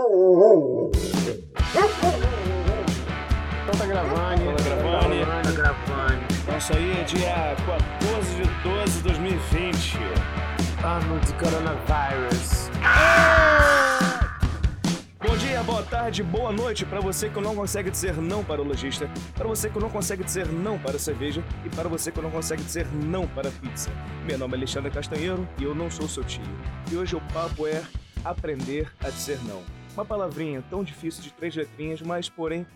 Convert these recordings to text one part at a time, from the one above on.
Então tá gravando. Tá gravando. Tá gravando. Isso aí é dia 14 de 12 de 2020. Ano de coronavírus. Bom dia, boa tarde, boa noite para você que não consegue dizer não para o lojista, para você que não consegue dizer não para a cerveja e para você que não consegue dizer não para a pizza. Meu nome é Alexandre Castanheiro e eu não sou seu tio. E hoje o papo é aprender a dizer não. Uma palavrinha tão difícil de três letrinhas, mas porém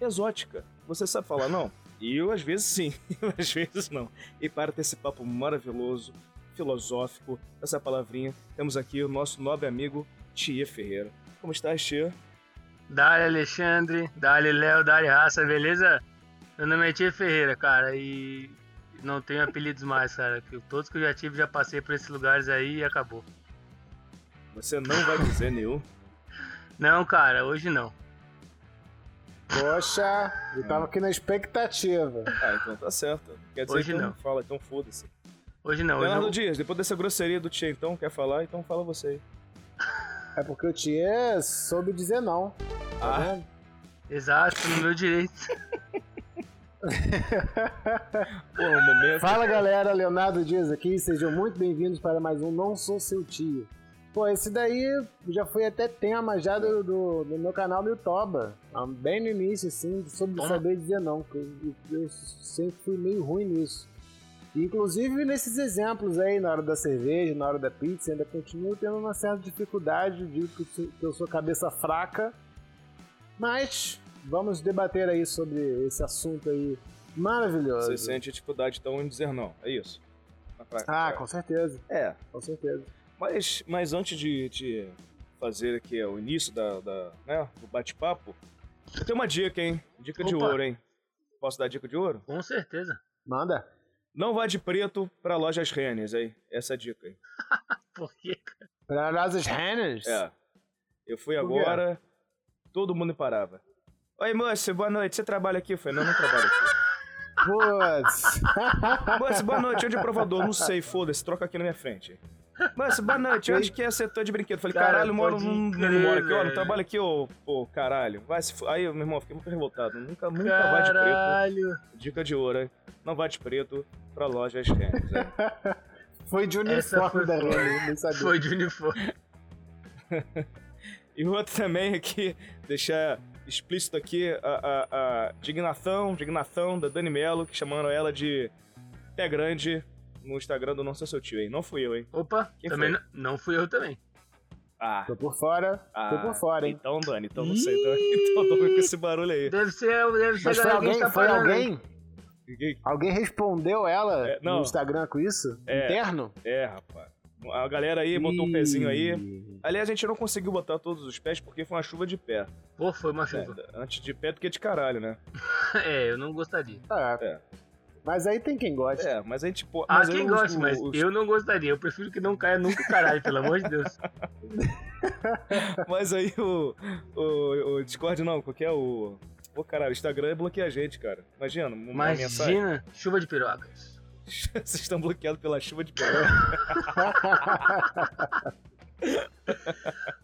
exótica. Você sabe falar não? E eu às vezes sim, às vezes não. E para ter esse papo maravilhoso, filosófico, essa palavrinha, temos aqui o nosso nobre amigo Tia Ferreira. Como está, Tia? Dali Alexandre, Dali Léo, Dali Raça, beleza? Meu nome é Tia Ferreira, cara, e não tenho apelidos mais, cara. Todos que eu já tive, já passei por esses lugares aí e acabou. Você não vai dizer nenhum? Não, cara, hoje não. Poxa, eu tava aqui na expectativa. Ah, então tá certo. Quer dizer Hoje então não. fala, então foda-se. Hoje não, hoje Leonardo não. Dias, depois dessa grosseria do Tia então, quer falar? Então fala você aí. É porque o Tia soube dizer não. Tá Ah. vendo? Exato, no meu direito. Pô, um momento. Fala galera, Leonardo Dias aqui, sejam muito bem-vindos para mais um Não Sou Seu Tio. Pô, esse daí já foi até tema já do, do, do meu canal no Yotoba, ah, bem no início, assim, sobre Toma. saber dizer não, que eu, eu sempre fui meio ruim nisso. Inclusive nesses exemplos aí, na hora da cerveja, na hora da pizza, ainda continuo tendo uma certa dificuldade de que eu- eu sou cabeça fraca, mas vamos debater aí sobre esse assunto aí maravilhoso. Você sente dificuldade então em dizer não, é isso? Ah, com certeza, É, com certeza. Mas, mas antes de, de fazer aqui o início da, da, né, do bate-papo, eu tenho uma dica, hein? Dica de Opa. ouro, hein? Posso dar dica de ouro? Com certeza. Manda. Não vá de preto pra lojas Rennes, aí. Essa é a dica aí. Por quê, cara? Para Rasas Hanners? É. Eu fui Por quê? agora, todo mundo parava. Oi, moço, boa noite. Você trabalha aqui? Eu falei, não, não trabalho aqui. Putz. Moço, boa noite. Onde é o provador? Não sei, foda-se. Troca aqui na minha frente. Moço, boa noite. Onde que é setor de brinquedo? Falei, Cara, caralho, moro, não, não crer, moro aqui, ó. Não trabalho aqui, ô, pô, caralho. Vai se Aí, meu irmão, fiquei muito revoltado. Nunca, nunca vá de preto. Caralho. Dica de ouro, hein? Não vá de preto pra lojas Rennes, hein? Foi de uniforme foi da. Renner, nem sabia. Foi de uniforme. E outro também aqui, deixar explícito aqui a, a, a dignação, dignação da Dani Mello, que chamaram ela de Pé Grande no Instagram do Não Sei Seu Tio, hein? Não fui eu, hein? Opa, Quem também foi? não, não fui eu também. Ah, Tô por fora, tô ah, por fora, hein? Então, Dani, então não sei. Então, então tô com esse barulho aí. Deve ser, deve ser Mas foi alguém, tá foi alguém? Alguém respondeu ela É, não. no Instagram com isso? É. Interno? É, rapaz. A galera aí botou um pezinho aí. Aliás, a gente não conseguiu botar todos os pés porque foi uma chuva de pé. Pô, foi uma chuva. É, antes de pé do que de caralho, né? É. É, eu não gostaria. Ah, É. Mas aí tem quem gosta. É, mas a gente pô, Ah, mas aí quem os- gosta, mas os- eu não gostaria. Eu prefiro que não caia nunca o caralho, pelo amor de Deus. Mas aí o, o, o Discord não, qual que é o. Pô, caralho, o Instagram bloqueia a gente, cara. Imagina, uma uma mensagem. Imagina, chuva de pirocas. Vocês estão bloqueados pela chuva de pé.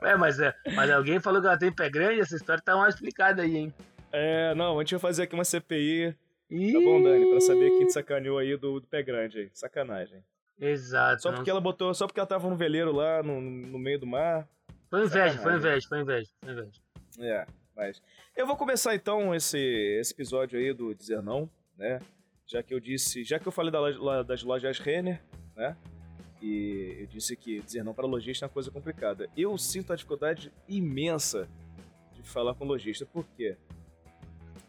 É, mas, é, mas alguém falou que ela tem pé grande, essa história tá mal explicada aí, hein? É, não, a gente vai fazer aqui uma CPI. Tá bom, Dani, pra saber quem te sacaneou aí do, do pé grande aí. Sacanagem. Exato. Só não- porque ela botou. Só porque ela tava no veleiro lá, no, no meio do mar. Foi inveja, foi inveja, foi inveja, foi inveja. É, mas. Eu vou começar então esse, esse episódio aí do Dizer Não, né? Já que eu disse. Já que eu falei da das lojas Renner, né? E eu disse que dizer não para lojista é uma coisa complicada. Eu sinto a dificuldade imensa de falar com lojista. Por quê?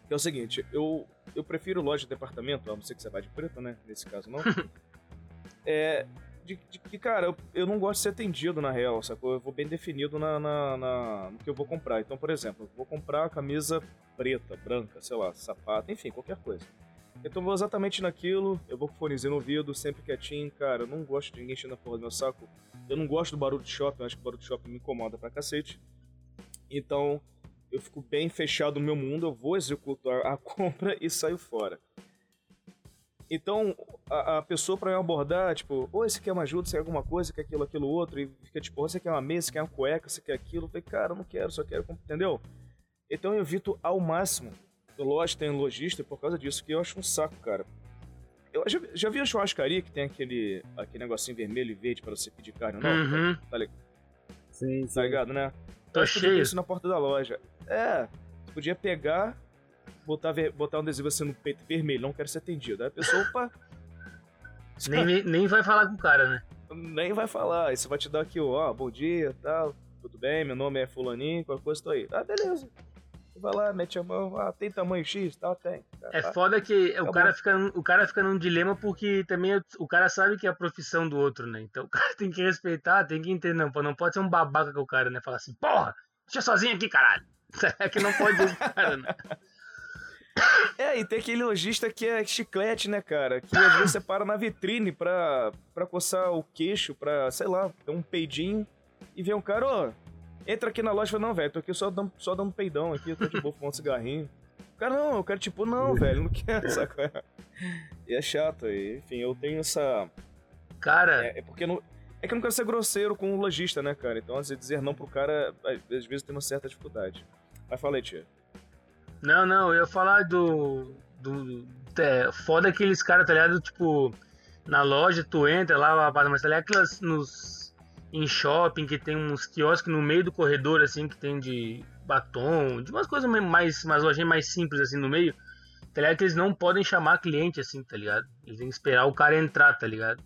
Porque é o seguinte, eu, eu prefiro loja de departamento, a não ser que você vá de preto, né? Nesse caso não. é. De, de que, cara, eu, eu não gosto de ser atendido na real, sacou? Eu vou bem definido na, na, na- no que eu vou comprar. Então, por exemplo, eu vou comprar camisa preta, branca, sei lá, sapato, enfim, qualquer coisa. Então eu vou exatamente naquilo, eu vou com o fonezinho no ouvido, sempre quietinho, cara. Eu não gosto de ninguém enchendo a porra do meu saco. Eu não gosto do barulho de shopping, eu acho que o barulho de shopping me incomoda pra cacete. Então, eu fico bem fechado no meu mundo, eu vou executar a compra e saio fora. Então, a, a pessoa pra me abordar, tipo, ou você quer uma ajuda, você quer alguma coisa, quer aquilo, aquilo outro, e fica tipo, você quer uma mesa, você quer uma cueca, você quer aquilo. Eu falei, cara, eu não quero, só quero, entendeu? Então eu evito ao máximo. Lógico, tenho lojista por causa disso, que eu acho um saco, cara. Eu já, já vi a churrascaria que tem aquele, aquele negocinho vermelho e verde para você pedir carne, não? Uhum. Tá, tá, li- Sim, tá sim. ligado, né? Que cheio. isso na porta da loja. É, você podia pegar, botar, botar um adesivo assim no peito vermelho, não quero ser atendido. Aí a pessoa, opa. Nem, nem vai falar com o cara, né? nem vai falar. Você vai te dar aqui, ó, bom dia, tal, tudo bem, meu nome é fulaninho, qualquer coisa, tô aí. Ah, beleza. Você vai lá, mete a mão, ah, tem tamanho X, tal, tem. É Ah, foda que o Acabou. cara, fica, num- o cara fica num dilema porque também o cara sabe que é a profissão do outro, né? Então o cara tem que respeitar, tem que entender. Não, não pode ser um babaca com o cara, né? Falar assim, porra, deixa sozinho aqui, caralho. É que não pode cara, né? É, e tem aquele lojista que é chiclete, né, cara? Que às vezes você para na vitrine pra, pra coçar o queixo, pra, sei lá, ter um peidinho. E vem um cara, ó, entra aqui na loja e fala, não, velho, tô aqui só dando, só dando peidão aqui, eu tô de boa fumando um cigarrinho. O cara, não, eu quero tipo, não, velho, não quero, saco? E é chato, e, enfim, eu tenho essa... Cara, É, é porque não... É que eu não quero ser grosseiro com o lojista, né, cara? Então, às vezes, dizer não pro cara, às vezes tem uma certa dificuldade. Mas falei, tia. Não, não, eu ia falar do. do é, foda aqueles caras, tá ligado? Tipo, na loja tu entra lá, rapaz, mas tá ligado aquelas nos. Em shopping que tem uns quiosques no meio do corredor, assim, que tem de batom, de umas coisas mais. umas lojinhas mais simples, assim, no meio. Tá ligado? Que eles não podem chamar cliente, assim, tá ligado? Eles têm que esperar o cara entrar, tá ligado?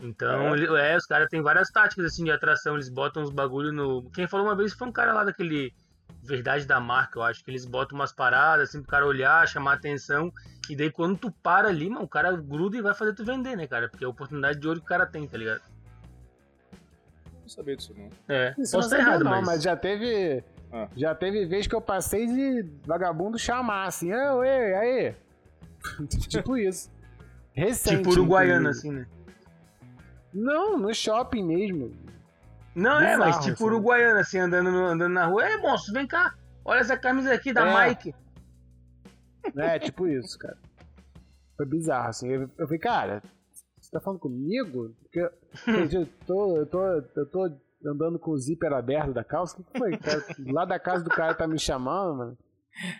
Então, É. ele- é, os caras têm várias táticas, assim, de atração. Eles botam uns bagulho no. Quem falou uma vez foi um cara lá daquele verdade da marca, eu acho que eles botam umas paradas assim pro cara olhar, chamar atenção, e daí quando tu para ali, mano, o cara gruda e vai fazer tu vender, né, cara? Porque é a oportunidade de ouro que o cara tem, tá ligado? Não sabia disso, não. É, Isso posso não estar errado, não, mas... mas já teve. Ah. Já teve vez que eu passei de vagabundo chamar assim, ô, ei, aí. tipo isso. Recente. Tipo uruguaiano, inclusive. assim, né? Não, no shopping mesmo. Não, é, mas Bizarro, tipo assim. uruguaiano, assim, andando, no- andando na rua. É, moço, vem cá, olha essa camisa aqui da É. Mike. É, tipo isso, cara. Foi bizarro, assim. Eu, eu falei, cara, você tá falando comigo? Porque eu, eu tô, eu, tô, eu tô andando com o zíper aberto da calça. O que foi? Cara, lá da casa do cara tá me chamando, mano.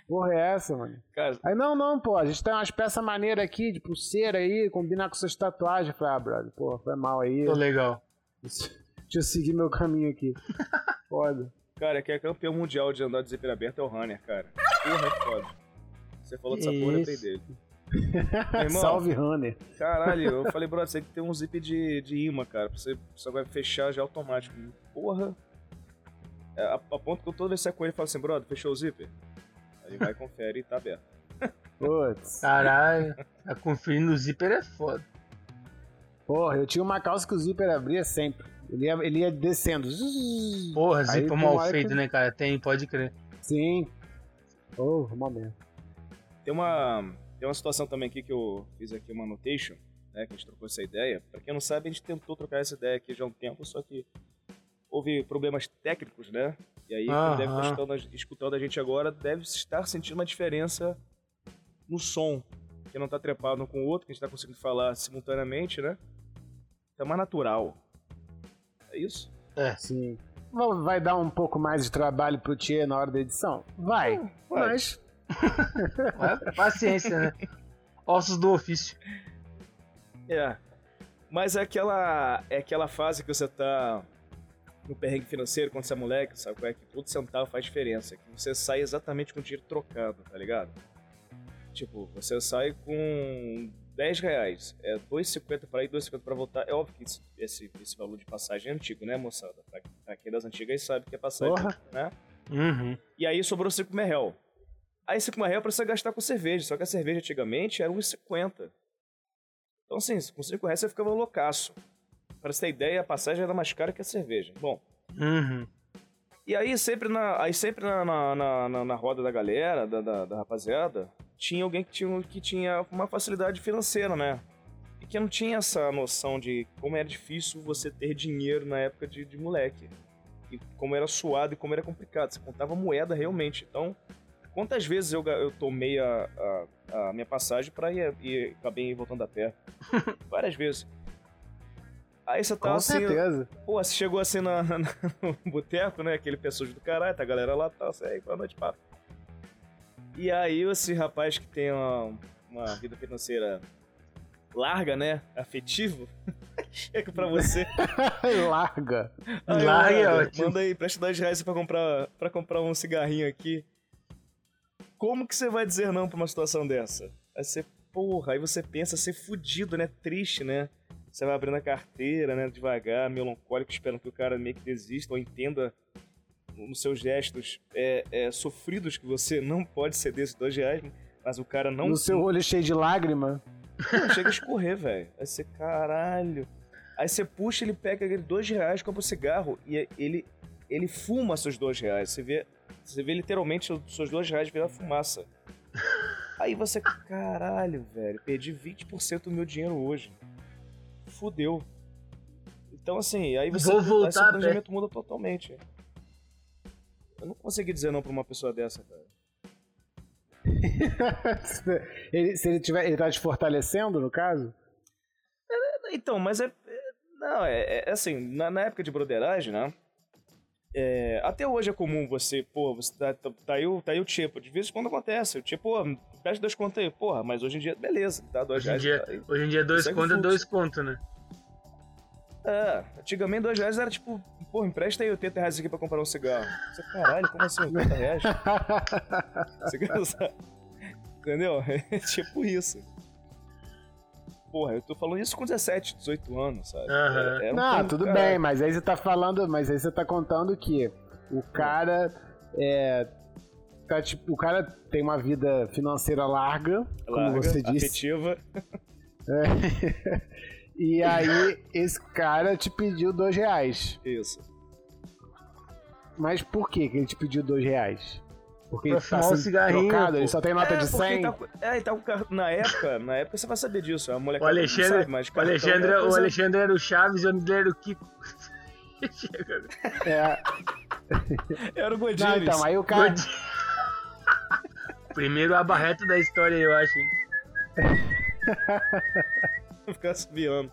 Porra é essa, mano? Cara, Aí, não, não, pô, a gente tem umas peças maneiras aqui, de pulseira aí, combinar com suas tatuagens. Eu falei, ah, brother, pô, foi mal aí. Tô legal. Deixa eu seguir meu caminho aqui. Foda. Cara, quem é campeão mundial de andar de zíper aberto é o Runner, cara. Porra, é foda. Você falou dessa porra, eu dele. Irmão. Salve, Runner. Caralho, eu falei, brother, você tem que ter um zip de, de imã, cara. Você só vai fechar já automático. Porra. É, a, a ponto que eu toda vez que com ele e falo assim, brother, fechou o zíper? Aí ele vai, confere e tá aberto. Putz. Caralho, a conferir no zíper é foda. Porra, eu tinha uma calça que o zíper abria sempre. Ele ia, ele ia descendo. Porra, Aí zíper mal feito, que- né, cara? Tem, pode crer. Sim. Oh, uma merda. Tem uma, tem uma situação também aqui que eu fiz aqui uma annotation, né, que a gente trocou essa ideia. Pra quem não sabe, a gente tentou trocar essa ideia aqui já há um tempo, só que houve problemas técnicos, né? E aí, quem deve estar escutando, a- gente agora deve estar sentindo uma diferença no som, que não tá trepado um com o outro, que a gente tá conseguindo falar simultaneamente, né? É mais natural. É isso? Sim. Vai- Vai dar um pouco mais de trabalho pro Tia na hora da edição? Vai. vai. Mas. Paciência, né? Ossos do ofício. É. Mas é aquela, é aquela fase que você tá no perrengue financeiro quando você é moleque, sabe? qual É que todo centavo faz diferença. Que você sai exatamente com o dinheiro trocado, tá ligado? Tipo, você sai com 10 reais. É 2,50 pra ir, 2,50 pra voltar. É óbvio que esse, esse, esse valor de passagem é antigo, né, moçada? Pra, pra quem é das antigas sabe que é passagem, Porra. né? Uhum. E aí sobrou 5 mil real. Aí 5 mil real pra você gastar com cerveja. Só que a cerveja antigamente era 1,50. Então assim, com 5 reais você ficava loucaço. Pra você ter ideia, a passagem era mais cara que a cerveja. Bom, Uhum. e aí sempre na, aí sempre na, na, na, na- na roda da galera, da, da, da rapaziada, tinha alguém que tinha, que tinha uma facilidade financeira, né? E que não tinha essa noção de como era difícil você ter dinheiro na época de, de moleque. E como era suado e como era complicado. Você contava moeda realmente. Então, Quantas vezes eu, eu tomei a, a, a minha passagem pra ir e acabei voltando a pé? Várias vezes. Aí você tá Com assim. certeza. Pô, você chegou assim na, na- no boteco, né? Aquele pessoas do caralho, tá a galera lá, tá, você aí, boa noite, papo. E aí esse rapaz que tem uma, uma vida financeira larga, né? Afetivo, chega pra você. Larga. Aí, Larga é manda, ótimo. Manda aí, presta 10 reais pra comprar, pra comprar um cigarrinho aqui. Como que você vai dizer não pra uma situação dessa? Aí você, porra, aí você pensa ser fudido, né? Triste, né? Você vai abrindo a carteira, né? Devagar, melancólico, esperando que o cara meio que desista ou entenda nos seus gestos é, é, sofridos que você não pode ceder esses dois reais, mas o cara não no seu olho cheio de lágrima. Pô, chega a escorrer, velho. Aí você, caralho. Aí você puxa, ele pega aquele dois reais, compra um cigarro e ele, ele fuma seus dois reais. Você vê, você vê literalmente os seus dois reais virar fumaça. Aí você, caralho, velho, perdi 20% do meu dinheiro hoje. Fudeu. Então, assim, aí você. Vou aí voltar seu planejamento muda totalmente. Eu não consegui dizer não pra uma pessoa dessa, cara. ele, se ele tiver. Ele tá te fortalecendo, no caso? Então, mas é. é- Não, é, é assim, na, na época de broderagem, né? É, até hoje é comum você, pô, você tá, tá, tá aí, o- tá aí o tipo. De vez em quando acontece. O tipo, presta dois contos aí. Porra, mas hoje em dia, beleza, tá? Dois Hoje em reais. dia, tá hoje em dia dois Segue o conto é dois conto, né? É, antigamente dois reais era tipo, pô, empresta aí 80 reais aqui pra comprar um cigarro. Você, caralho, como assim 80 reais? Cigarro, sabe? Entendeu? É tipo isso. Porra, eu tô falando isso com 17, 18 anos, sabe? Aham. Era- era um Não, tudo cara. bem, mas aí você tá falando, mas aí você tá contando que o cara é. Tá, tipo, o cara tem uma vida financeira larga, como Larga, você disse. afetiva. E aí, esse cara te pediu dois reais. Isso. Mas por que, que ele te pediu dois reais? Porque Pra ele tá fumar um sendo cigarrinho, trocado, ele só tem nota é, de porque 100. Tá, é, e tá car- na época, na época você vai saber disso. A O molecada não Alexandre, sabe, mas o cartão Alexandre, é o coisa- Alexandre era o Chaves e o André era o Kiko. É. Era o Não, Godinho. então, aí o cara. Godi- Primeiro abarreto da história, eu acho. hein? ficar subiando.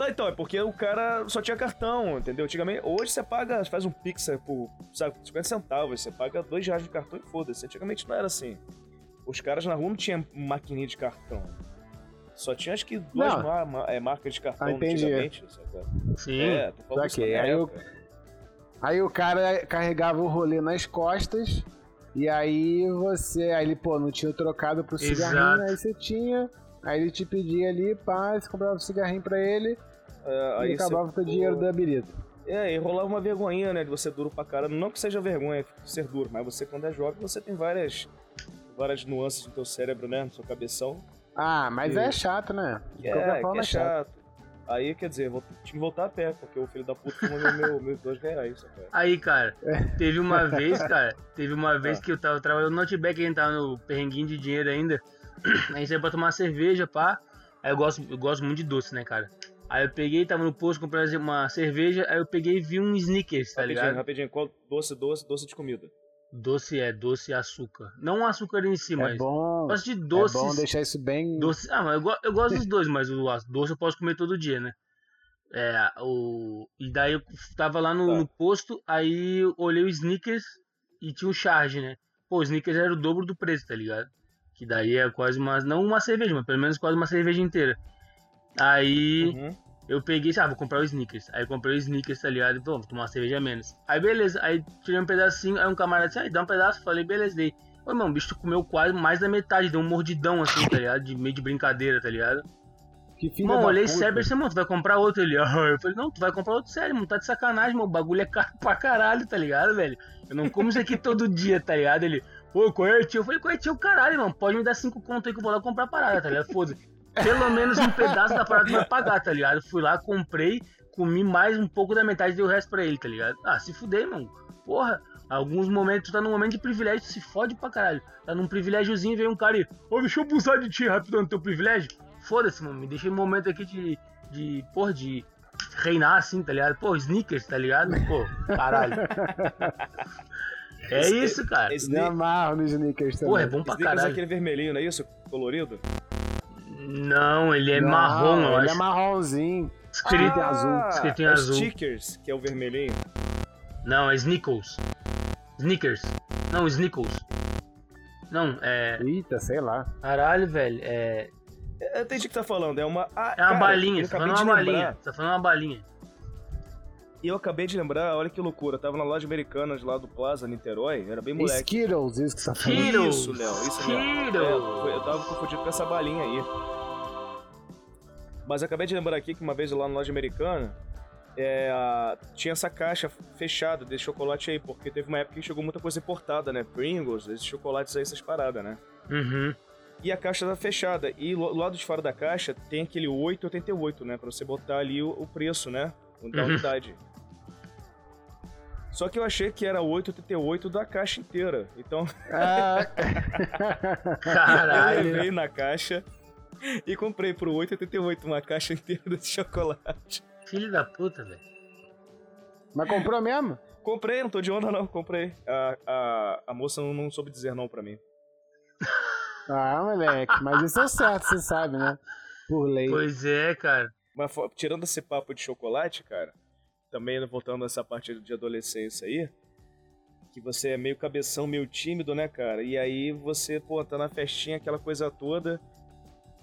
Não, então, é porque o cara só tinha cartão, entendeu? Antigamente, hoje você paga, faz um pix é, por, sabe, 50 centavos, você paga dois reais de cartão e foda-se. Antigamente não era assim. Os caras na rua não tinham maquininha de cartão. Só tinha acho que duas Não. ma- ma- é, marcas de cartão Ah, entendi. antigamente. sabe? Sim. É, tô falando Aí eu- época. Aí o cara carregava o rolê nas costas. E aí você. Aí ele, pô, não tinha trocado pro cigarrinho, Exato. aí você tinha. Aí ele te pedia ali, pá, você comprava o cigarrinho pra ele É, e acabava você- com o dinheiro da birita. É, e rolava uma vergonhinha, né, de você duro pra caramba. Não que seja vergonha ser duro, mas você quando é jovem, você tem várias várias nuances no teu cérebro, né, no seu cabeção. Ah, mas E- é chato, né? De É, qualquer forma é é chato. chato. Aí, quer dizer, vou, tinha que voltar a pé, porque o filho da puta fumou meu, meu, meus dois reais. Aí, cara, teve uma vez, cara, teve uma vez Ah. que eu tava trabalhando no Outback, a gente tava no perrenguinho de dinheiro ainda. A gente ia pra tomar cerveja, pá. Aí eu gosto, eu gosto muito de doce, né, cara? Aí eu peguei, tava no posto comprando uma cerveja, aí eu peguei e vi um Snickers, tá rapidinho, ligado? rapidinho. Qual doce, doce, doce de comida? Doce é doce e açúcar. Não o açúcar em si, É mas. bom. Gosto de É doces. bom deixar isso bem. Doce, ah, mas eu, go- eu gosto dos dois, mas o doce eu posso comer todo dia, né? É, o, e daí eu tava lá no, Tá. no posto, aí eu olhei o Snickers e tinha o charge, né? Pô, o Snickers era o dobro do preço, tá ligado? Que daí é quase uma. Não uma cerveja, mas pelo menos quase uma cerveja inteira. Aí Uhum. eu peguei, ah, vou comprar o Snickers. Aí comprei o Snickers, tá ligado? Pô, vou tomar uma cerveja menos. Aí beleza, aí tirei um pedacinho, aí um camarada disse, aí dá um pedaço, falei, beleza, dei. Ô, irmão, o bicho comeu quase mais da metade, deu um mordidão assim, tá ligado? De meio de brincadeira, tá ligado? Que filho Mano, olhei e pensei, mano, tu vai comprar outro? Ele, ah, eu falei, não, tu vai comprar outro sério, mano, tá de sacanagem, mano, o bagulho é caro pra caralho, tá ligado, velho? Eu não como isso aqui todo dia, tá ligado? Ele, pô, qual é, tio? Eu falei, qual é, tio? Caralho, mano, pode me dar cinco conto aí que eu vou lá comprar a parada, tá ligado? Foda-se. Pelo menos um pedaço da parada vai pagar, tá ligado? Fui lá, comprei, comi mais um pouco da metade e dei o resto pra ele, tá ligado? Ah, se fuder, mano. Porra, alguns momentos, tu tá num momento de privilégio, tu se fode pra caralho. Tá num privilégiozinho, vem um cara e, ô, deixa eu abusar de ti rapidão no teu privilégio. Foda-se, mano, me deixa um momento aqui de, de, porra, de reinar assim, tá ligado? Pô, sneakers, tá ligado? Pô, caralho. É isso, cara. esse- Me amarro no Snickers também. Pô, é bom pra Snickers é caralho. aquele vermelhinho, não é isso? Colorido? Não, ele é Não, marrom, eu ele acho. é marronzinho. Escrito em azul. Escrito em é azul. Stickers, que é o vermelhinho. Não, é Snickles. Snickers. Não, Snickles. Não, é. Eita, sei lá. Caralho, velho. É. Eu entendi o que tá falando, é uma. Ah, É uma cara, balinha, tá falando uma lembrar. balinha. Você tá falando uma balinha. E eu acabei de lembrar, olha que loucura, eu tava na loja Americanas lá do Plaza, Niterói, era bem moleque. Skittles, isso que você tá. Skittles. Isso, Léo, isso mesmo. Skittles. É, eu tava confundido com essa balinha aí. Mas eu acabei de lembrar aqui que uma vez lá na loja americana, é, tinha essa caixa fechada desse chocolate aí, porque teve uma época que chegou muita coisa importada, né? Pringles, esses chocolates aí, essas paradas, né? Uhum. E a caixa tá fechada. E lo- lado de fora da caixa tem aquele 8,88, né? Pra você botar ali o, o preço, né? Da Uhum. unidade. Só que eu achei que era 8,88 da caixa inteira. Então Ah, eu Caralho. levei na caixa e comprei por 8,88 uma caixa inteira desse chocolate. Filho da puta, velho. mas comprou mesmo? Comprei, não tô de onda não, comprei. A, a, a moça não, não soube dizer não pra mim. Ah, moleque. Mas isso é certo, você sabe, né? Por lei. Pois é, cara. Mas tirando esse papo de chocolate, cara, também voltando nessa parte de adolescência aí, que você é meio cabeção, meio tímido, né, cara? E aí você, pô, tá na festinha, aquela coisa toda.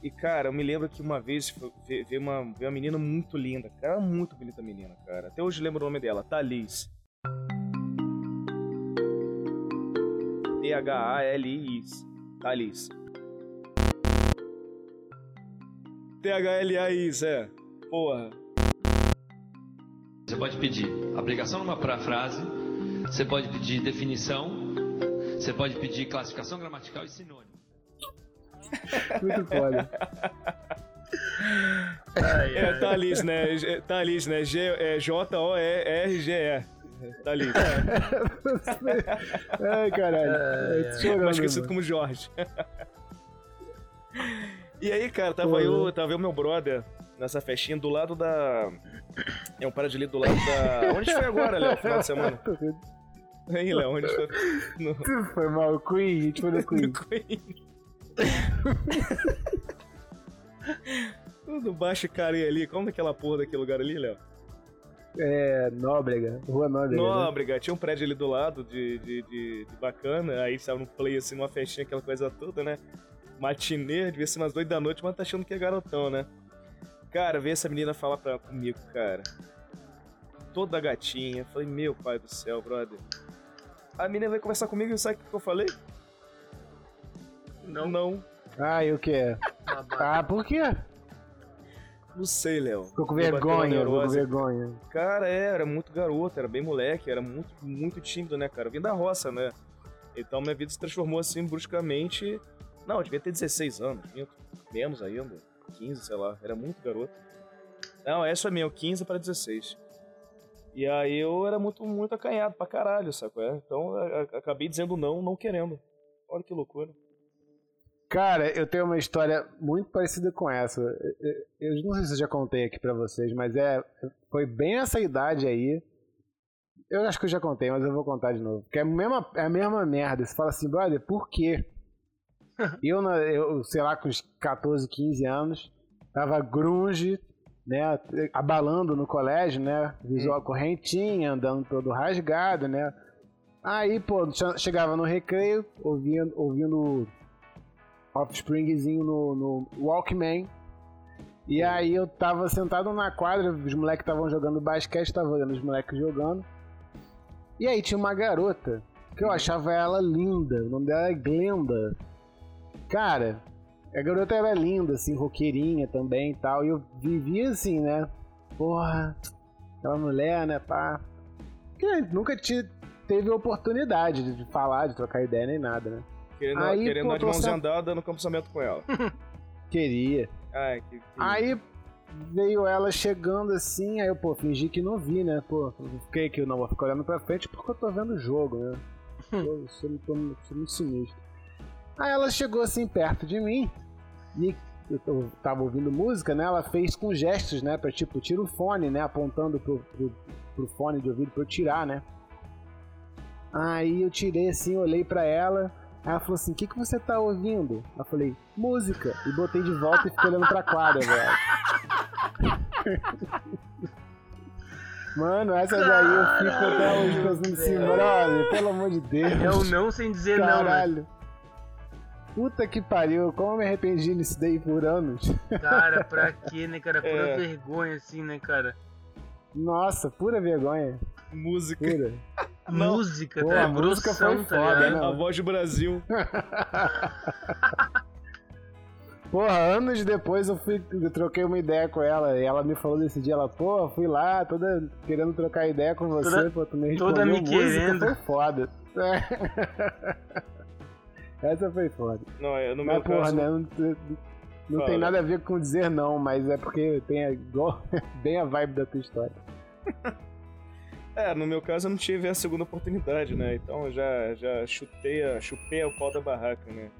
E, cara, eu me lembro que uma vez veio uma, uma menina muito linda, cara, muito bonita menina, cara. Até hoje lembro o nome dela, Thalys. T-H-A-L-I-S. Thalys. T-H-L-A-I-S, é. Porra. Você pode pedir aplicação numa frase, você pode pedir definição, você pode pedir classificação gramatical e sinônimo. Muito foda. Ai, É ai. Thalys, né? É Thalys, né? G, é J-O-E-R-G-E. Thalys. Ai, caralho. Ai, Eu tô ai. chorando, mais conhecido mano. como Jorge. E aí, cara, tava eu, tava eu meu brother nessa festinha do lado da. É um para de ali do lado da. Onde foi agora, Léo, final de semana? Aí, Léo, onde foi? No, Foi mal, Queen, a gente foi no Queen. no. Tudo baixo carinha ali. Como é aquela porra daquele lugar ali, Léo? É, Nóbrega, Rua Nóbrega. né? Nóbrega, tinha um prédio ali do lado de, de, de, de bacana, aí estava no play assim, numa festinha, aquela coisa toda, né? Matinê, devia ser umas 8 da noite, mas tá achando que é garotão, né? Cara, veio essa menina falar pra, comigo, cara. Toda gatinha. Falei, meu pai do céu, brother. A menina veio conversar comigo e sabe o que eu falei? Não. Não. Ah, e o que é? Ah, por quê? Não sei, Léo. Ficou com vergonha, ficou com vergonha. Cara, é, era muito garoto, era bem moleque, era muito, muito tímido, né, cara? Eu vim da roça, né? Então minha vida se transformou assim bruscamente. Não, eu devia ter 16 anos, minto. menos ainda, 15, sei lá, era muito garoto. Não, essa é minha, 15 para 16. E aí eu era muito, muito acanhado pra caralho, saco? É? Então acabei dizendo não, não querendo. Olha que loucura. Cara, eu tenho uma história muito parecida com essa. Eu- não sei se eu já contei aqui pra vocês, mas é foi bem essa idade aí. Eu acho que eu já contei, mas eu vou contar de novo. Porque é a mesma, é a mesma merda. Você fala assim, brother, por quê? eu, eu, sei lá, com uns 14, 15 anos, tava grunge, né? Abalando no colégio, né? Visual correntinha, andando todo rasgado, né? Aí, pô, che- chegava no recreio, ouvindo, ouvindo Offspringzinho no, no Walkman. E aí eu tava sentado na quadra, os moleques estavam jogando basquete, tava olhando os moleques jogando. E aí tinha uma garota, que eu achava ela linda, o nome dela é Glenda. Cara, a garota era linda, assim, roqueirinha também e tal. E eu vivia assim, né? Porra, aquela mulher, né, pá. Que nunca te, teve oportunidade de- de falar, de trocar ideia nem nada, né? Querendo, Aí, querendo pô, dar de sent- andada no campamento com ela. Queria. Ai, que, que... Aí veio ela chegando assim, aí eu, pô, fingi que não vi, né? Pô, eu fiquei aqui, não vou ficar olhando pra frente porque eu tô vendo o jogo, né? Eu sou, muito- sou muito sinistro. Aí ela chegou assim perto de mim e eu tava ouvindo música, né? Ela fez com gestos, né? Pra tipo, tira o fone, né? Apontando pro, pro, pro fone de ouvido pra eu tirar, né? Aí eu tirei assim, olhei pra ela. Aí ela falou assim: O que, que você tá ouvindo? Eu falei: Música. E botei de volta e fiquei olhando pra quadra, velho. Mano, essa daí eu fico até hoje pensando assim, brother, pelo amor de Deus. É não sem dizer não, né? Puta que pariu, como eu me arrependi nisso daí por anos. Cara, pra quê, né, cara? Pura É. vergonha, assim, né, cara? Nossa, pura vergonha. Música. Pura. Não. Música, Pô, tá? a música Grossão, foi tá foda, né? A voz do Brasil. Porra, anos depois eu fui, eu troquei uma ideia com ela e ela me falou desse dia, ela, pô, fui lá, toda querendo trocar ideia com você, Toda- pô, tu me toda me música querendo. foi foda. Essa foi foda. Não, é, no Mas meu porra, caso. né, não, não tem nada a ver com dizer não, mas é porque tem a, igual, bem a vibe da tua história. É, no meu caso eu não tive a segunda oportunidade, né? Então eu já, já chutei a, chupei o pau da barraca, né?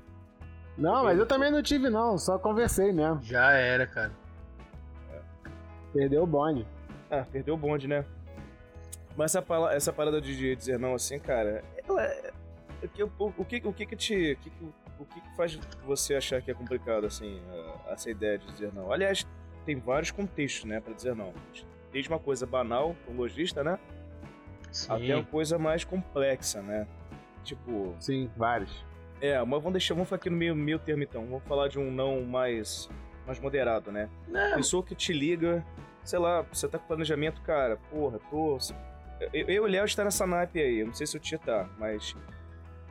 Não, mas eu também não tive não, só conversei mesmo. Já era, cara. Perdeu o bonde. Ah, perdeu o bonde, né? Mas essa, pala- essa parada de, de dizer não assim, cara, ela é. O que, o, o que, o que que te. O que, o que que faz você achar que é complicado, assim, a- essa ideia de dizer não? Aliás, tem vários contextos, né, pra dizer não. Desde uma coisa banal, um lojista, né? Sim. Até uma coisa mais complexa, né? Tipo, Sim, vários. é, mas vamos deixar, vamos ficar aqui no meio, meio termo então. Vamos falar de um não mais, mais moderado, né? Não, Pessoa que te liga, sei lá, você tá com planejamento, cara, porra, tô. Eu, eu e o Léo está nessa naipe aí, eu não sei se o Tia tá, mas.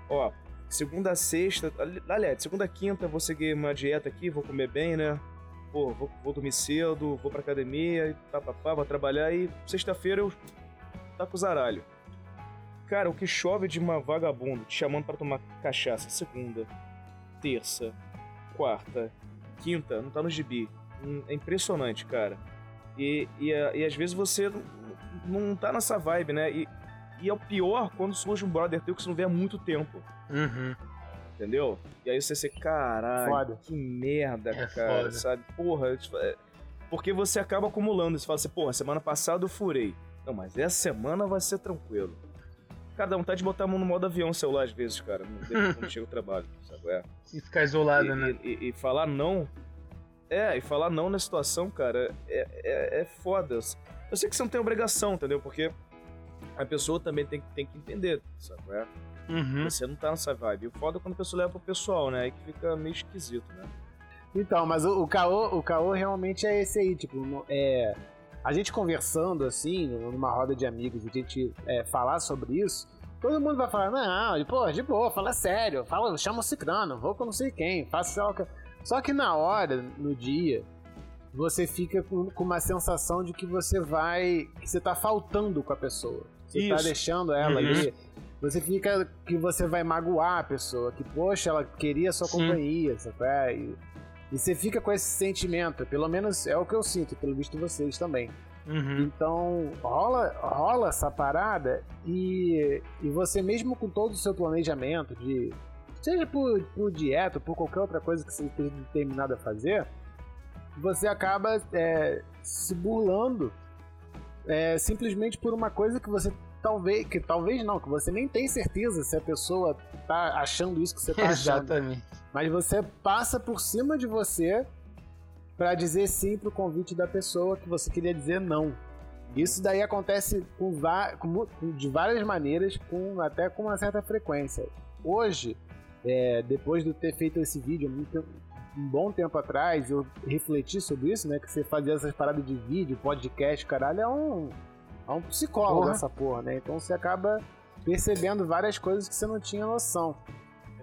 Ó, segunda a sexta. ali- Aliás, segunda a quinta vou seguir uma dieta aqui, vou comer bem, né? Pô, vou, vou dormir cedo, vou pra academia, e pá, pá, pá, vou trabalhar e sexta-feira eu tá com o zaralho. Cara, o que chove de uma vagabundo te chamando pra tomar cachaça segunda, terça, quarta, quinta, não tá no gibi. Hum, É impressionante, cara. E, e, e às vezes você não, não tá nessa vibe, né? E, e é o pior quando surge um brother teu que você não vê há muito tempo, Uhum. entendeu? E aí você se caralho, Foda. que merda, É cara, foda. sabe? Porra, é- porque você acaba acumulando. Você fala assim, porra, semana passada eu furei. Não, mas essa semana vai ser tranquilo. Cara, dá vontade de botar a mão no modo avião celular às vezes, cara, quando chega o trabalho, sabe? É. E ficar isolado, E, né? e- e- e falar não. É, e falar não na situação, cara, é, é, é foda. Eu sei que você não tem obrigação, entendeu? Porque a pessoa também tem, tem que entender, sabe? É, Uhum. você não tá nessa vibe. E o foda é quando a pessoa leva pro pessoal, né? Aí que fica meio esquisito, né? Então, mas o, o caô, o caô realmente é esse aí, tipo, é, a gente conversando assim, numa roda de amigos, a gente é, falar sobre isso, todo mundo vai falar, não, pô, de boa, fala sério, fala, chama o ciclano, vou com não sei quem, faça o que. Só que na hora, no dia, você fica com, com uma sensação de que você vai, que você tá faltando com a pessoa. Você tá Isso. deixando ela Uhum. ali. Você fica que você vai magoar a pessoa, que, poxa, ela queria sua Sim. companhia, sabe? É, E, e você fica com esse sentimento, pelo menos é o que eu sinto, pelo visto vocês também. Uhum. Então rola, rola essa parada e, e você mesmo com todo o seu planejamento de seja por, por dieta, por qualquer outra coisa que você esteja determinado a fazer, você acaba é, se burlando é, simplesmente por uma coisa que você talvez, que talvez não, que você nem tem certeza se a pessoa tá achando isso que você tá achando. Exatamente. Mas você passa por cima de você pra dizer sim pro convite da pessoa que você queria dizer não. Isso daí acontece com, com de várias maneiras, com, até com uma certa frequência. Hoje, é, depois de ter feito esse vídeo muito- um bom tempo atrás, eu refleti sobre isso, né? Que você fazia essas paradas de vídeo, podcast, caralho, é um, é um psicólogo Porra. essa porra, né? Então você acaba percebendo várias coisas que você não tinha noção.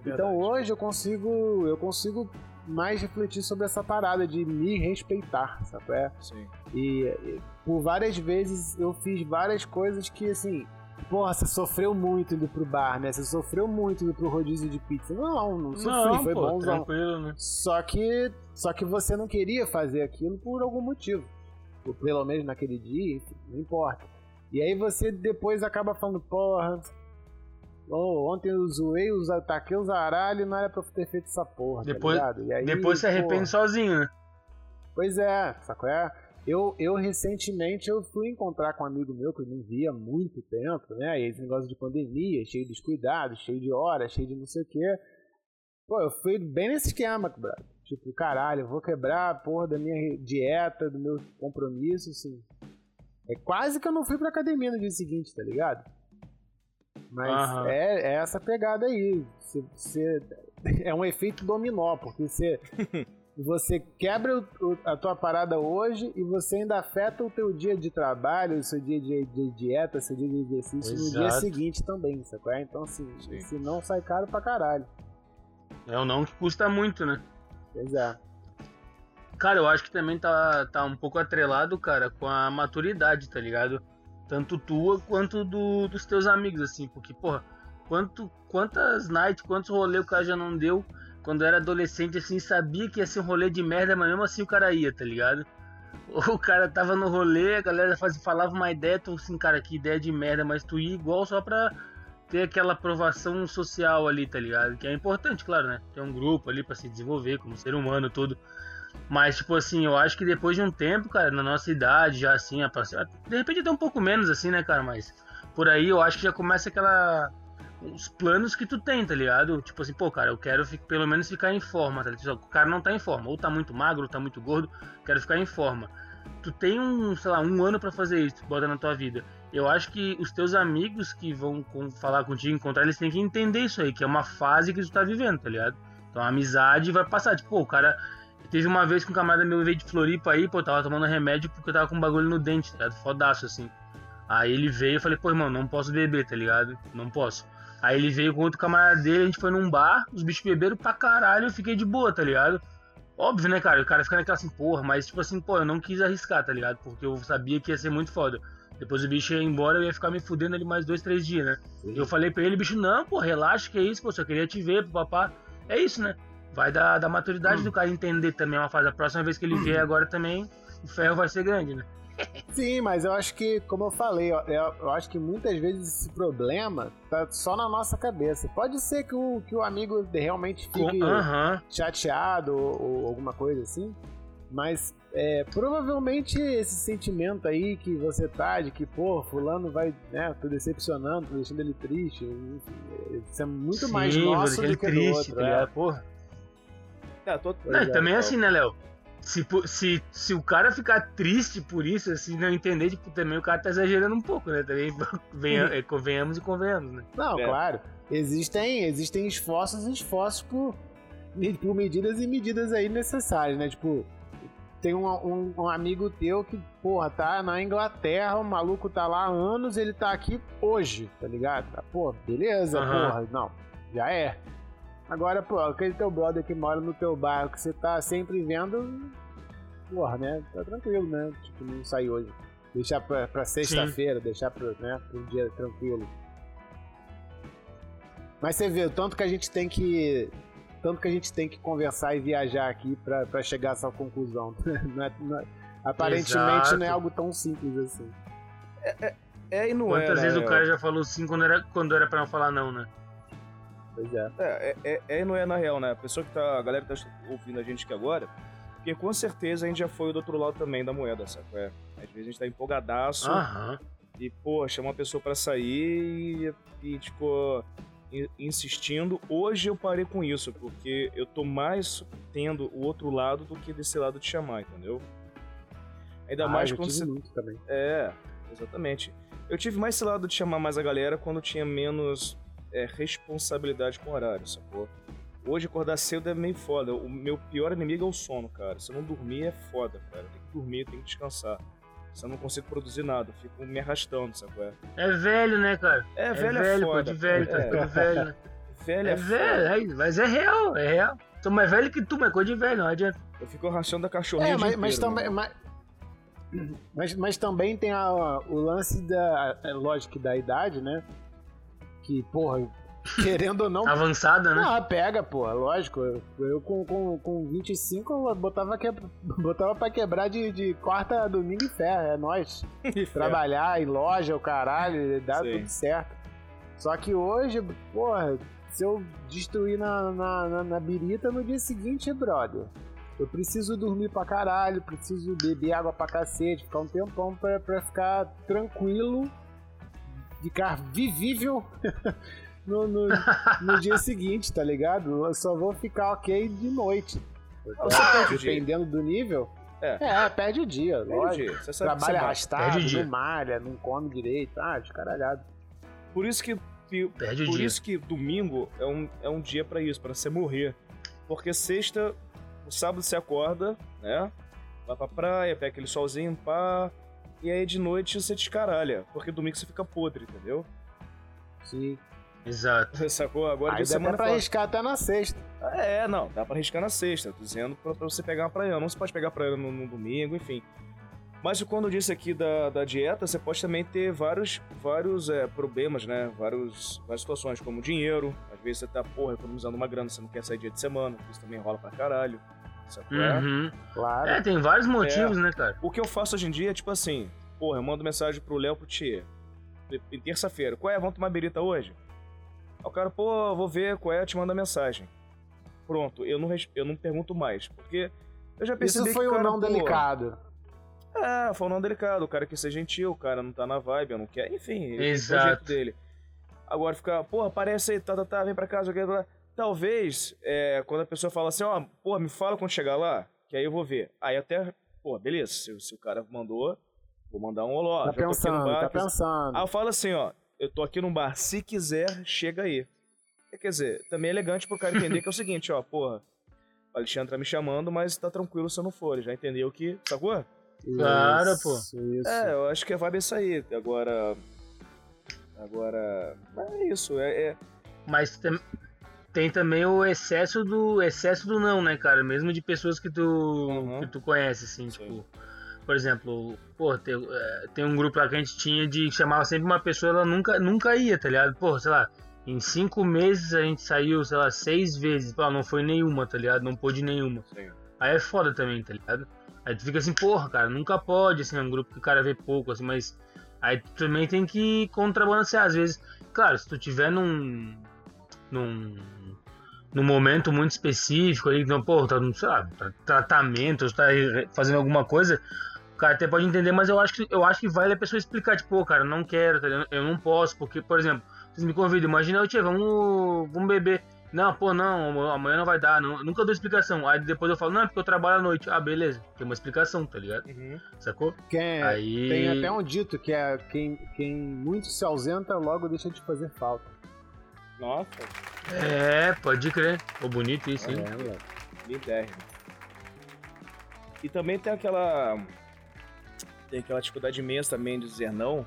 É Então hoje eu consigo, eu consigo mais refletir sobre essa parada de me respeitar, sabe? É, Sim. e, e por várias vezes eu fiz várias coisas que assim, porra, você sofreu muito indo pro bar, né? Você sofreu muito indo pro rodízio de pizza. Não, não sofri, Não, foi pô, bonzão. tranquilo, né? Só que, só que você não queria fazer aquilo por algum motivo. Ou pelo menos naquele dia, não importa. E aí você depois acaba falando, porra, oh, ontem eu zoei, os ataquei os zaralho e não era pra eu ter feito essa porra, Depois- tá ligado? E aí, Depois se arrepende porra, sozinho, né? Pois é, sacou é? Eu, eu recentemente eu fui encontrar com um amigo meu que eu não via há muito tempo, né? E esse negócio de pandemia, cheio dos cuidados, cheio de horas, cheio de não sei o quê. Pô, eu fui bem nesse esquema, brother. Tipo, caralho, eu vou quebrar a porra da minha dieta, do meu compromisso, assim. É quase que eu não fui pra academia no dia seguinte, tá ligado? Mas Aham. é, é essa pegada aí. Você, você- é um efeito dominó, porque você, você quebra o- o- a tua parada hoje e você ainda afeta o teu dia de trabalho, o seu dia de, de dieta, seu dia de exercício no dia Exato. seguinte também, sacou? Então, assim, Sim. se não sai caro pra caralho. É o não que custa muito, né? É. Cara, eu acho que também tá, tá um pouco atrelado, cara, com a maturidade, tá ligado? Tanto tua quanto do, dos teus amigos, assim, porque, porra, quanto, quantas nights, quantos rolês o cara já não deu quando era adolescente, assim, sabia que ia ser um rolê de merda, mas mesmo assim o cara ia, tá ligado? Ou o cara tava no rolê, a galera faz, falava uma ideia, tu assim, cara, que ideia de merda, mas tu ia igual só pra ter aquela aprovação social ali, tá ligado? Que é importante, claro, né? Ter um grupo ali pra se desenvolver como ser humano, tudo. Mas, tipo assim, eu acho que depois de um tempo, cara, na nossa idade, já assim, a de repente até um pouco menos, assim, né, cara? Mas por aí eu acho que já começa aquela. Os planos que tu tem, tá ligado? Tipo assim, pô, cara, eu quero fi- pelo menos ficar em forma, tá ligado? O cara não tá em forma, ou tá muito magro, ou tá muito gordo, quero ficar em forma. Tu tem um, sei lá, um ano pra fazer isso, bota na tua vida. Eu acho que os teus amigos que vão com- falar contigo, encontrar, eles têm que entender isso aí, que é uma fase que tu tá vivendo, tá ligado? Então a amizade vai passar. Tipo, pô, o cara. Teve uma vez que um camarada meu veio de Floripa aí, pô, tava tomando remédio porque eu tava com um bagulho no dente, tá ligado? Fodaço, assim. Aí ele veio e eu falei, pô, irmão, não posso beber, tá ligado? Não posso. Aí ele veio com outro camarada dele, a gente foi num bar, os bichos beberam pra caralho, eu fiquei de boa, tá ligado? Óbvio, né, cara? O cara fica naquela assim, porra, mas tipo assim, pô, eu não quis arriscar, tá ligado? Porque eu sabia que ia ser muito foda. Depois o bicho ia embora, eu ia ficar me fudendo ali mais dois, três dias, né? Eu falei pra ele, bicho, não, pô, relaxa, que é isso, pô, só queria te ver, papá. É isso, né? Vai da, da maturidade do cara entender também uma fase. A próxima vez que ele vier agora também, o ferro vai ser grande, né? Sim, mas eu acho que, como eu falei, eu, eu acho que muitas vezes esse problema tá só na nossa cabeça. Pode ser que o, que o amigo realmente fique Aham. chateado ou, ou alguma coisa assim, mas é, provavelmente esse sentimento aí que você tá de que, pô, fulano vai, né, tô decepcionando, tô deixando ele triste, isso é muito mais Sim, vou nosso do ele que do triste, outro. tá é. ligado? Porra. É, tô... Não, é. também é assim, né, Léo? Se, se, se o cara ficar triste por isso, assim, não entender, tipo, também o cara tá exagerando um pouco, né? Também é, convenhamos e convenhamos, né? Não, É. claro. Existem, existem esforços e esforços por, por medidas e medidas aí necessárias, né? Tipo, tem um, um, um amigo teu que, porra, tá na Inglaterra, o maluco tá lá há anos, ele tá aqui hoje, tá ligado? Ah, Pô, beleza, Aham. porra. Não, já é. Agora, pô, aquele teu brother que mora no teu bairro, que você tá sempre vendo, porra, né? Tá tranquilo, né? Tipo, não sair hoje. Deixar pra, pra sexta-feira, deixar pro, né, pro dia tranquilo. Mas você vê o tanto que a gente tem que. Tanto que a gente tem que conversar e viajar aqui pra, pra chegar a essa conclusão. Não é- não é- aparentemente Exato. não é algo tão simples assim. É e não Quantas é, vezes né? o cara já falou sim quando era, quando era pra não falar não, né? Pois é. É, é, é, é não é na real, né? A pessoa que tá. A galera que tá ouvindo a gente aqui agora. Porque com certeza a gente já foi do outro lado também da moeda, sabe? É, às vezes a gente tá empolgadaço Aham. e, pô, chama uma pessoa pra sair e, e tipo, in- insistindo. Hoje eu parei com isso, porque eu tô mais tendo o outro lado do que desse lado de chamar, entendeu? Ainda Ah, mais quando você é, exatamente. Eu tive mais esse lado de chamar mais a galera quando tinha menos é, responsabilidade com o horário, sacou? Hoje acordar cedo é meio foda. O meu pior inimigo é o sono, cara. Se eu não dormir é foda, cara. Tem que dormir, tem que descansar. Se eu não consigo produzir nada, eu fico me arrastando, sacou? É velho, né, cara? É, É velho, é velho, foda. pô, de velho, tá é, velho, velho É é, velho, é, mas é real, é real. Tô mais velho que tu, mas é coisa de velho, não adianta. foda. Eu fico rachando a cachorrinha É, mas, mas também. Mas, mas, mas também tem a- o lance da. É lógico que da idade, né? Que, porra, querendo ou não. Avançada, né? Ah, pega, pô, lógico. Eu, eu com, com, com 25 eu botava, que, botava pra quebrar de, de quarta a domingo em ferro, é nóis. Trabalhar em loja, o caralho, dá Sim. tudo certo. Só que hoje, porra, se eu destruir na, na, na, na birita no dia seguinte, brother. eu preciso dormir pra caralho, preciso beber água pra cacete, ficar um tempão pra, pra ficar tranquilo, ficar vivível no, no, no dia seguinte, tá ligado? Eu só vou ficar ok de noite. Você perde o dia. Dependendo do nível. É. É, perde o dia, Perde o lógico. dia. Você sabe que Trabalha você arrastado, o dia. não malha, não come direito. Ah, descaralhado. Por isso que, Perde o por dia. isso que domingo é um, é um dia pra isso, pra você morrer. Porque sexta, o sábado você acorda, né? Vai pra praia, pega aquele solzinho, pá. E aí de noite você descaralha. Porque domingo você fica podre, entendeu? Sim. Exato. Sacou? Agora Aí dá semana pra fala- arriscar até na sexta. É, não, dá pra arriscar na sexta, tô dizendo pra, pra você pegar uma praia. Não se pode pegar praia no, no domingo, enfim. Mas quando eu disse aqui da, da dieta, você pode também ter vários, vários é, problemas, né? Vários, várias situações, como dinheiro. Às vezes você tá, porra, economizando uma grana, você não quer sair dia de semana. Isso também rola pra caralho. Sacou? Uhum. Claro. É, tem vários motivos, né, cara? O que eu faço hoje em dia é tipo assim, porra, eu mando mensagem pro Léo pro Tia. Em terça-feira, qual é? Vamos tomar birita hoje? Aí o cara, pô, vou ver qual é, eu te mando a mensagem. Pronto, eu não, eu não pergunto mais. Porque eu já percebi Isso foi que o um cara, não pô, delicado. É, foi um não delicado. O cara quer ser gentil, o cara não tá na vibe, eu não quer. Enfim, ele tem o Exato. jeito dele. Agora ficar, porra, aparece aí, tá, tá, tá, vem pra casa, eu quero... Talvez, é, quando a pessoa fala assim, ó, porra, me fala quando chegar lá, que aí eu vou ver. Aí até, pô, beleza, se, se o cara mandou, vou mandar um oló. Tá pensando, bar, tá quer dizer- pensando. Aí eu falo assim, ó, eu tô aqui no bar, se quiser, chega aí. Quer dizer, também é elegante pro cara entender que é o seguinte, ó, porra, o Alexandre tá me chamando, mas tá tranquilo se eu não for, ele já entendeu que, sacou? Claro, Isso, pô. Isso. É, eu acho que a vibe é aí. Agora. Agora. É isso. É, é- Mas tem, também o excesso do excesso do não, né, cara? Mesmo de pessoas que tu, Uhum. que tu conhece, assim, Sim. tipo. Por exemplo, pô, tem, é, tem um grupo lá que a gente tinha de que chamava sempre uma pessoa, ela nunca, nunca ia, tá ligado? Pô, sei lá, em cinco meses a gente saiu, sei lá, seis vezes. Pô, não foi nenhuma, tá ligado? Não pôde nenhuma. Sim. Aí é foda também, tá ligado? Aí tu fica assim, porra, cara, nunca pode, assim, é um grupo que o cara vê pouco, assim, mas aí tu também tem que contrabalancear, às vezes. Claro, se tu tiver num. num. Num momento muito específico ali, então, pô, tá, sei lá, tá, tratamento, tá fazendo alguma coisa, o cara até pode entender, mas eu acho que, eu acho que vale a pessoa explicar, tipo, pô, cara, não quero, tá ligado? Eu não posso, porque, por exemplo, vocês me convidam, imagina eu, tia, vamos, vamos beber. Não, pô, não, amanhã não vai dar, não. Nunca dou explicação. Aí depois eu falo, não, é porque eu trabalho à noite. Ah, beleza. Tem uma explicação, tá ligado? Uhum. Sacou? Quem- Aí. Tem até um dito que é quem, quem muito se ausenta logo deixa de fazer falta. Nossa, É, pode crer. Ficou bonito isso, hein? É, moleque. lidérrimo. E também tem aquela. Tem aquela dificuldade imensa também de dizer não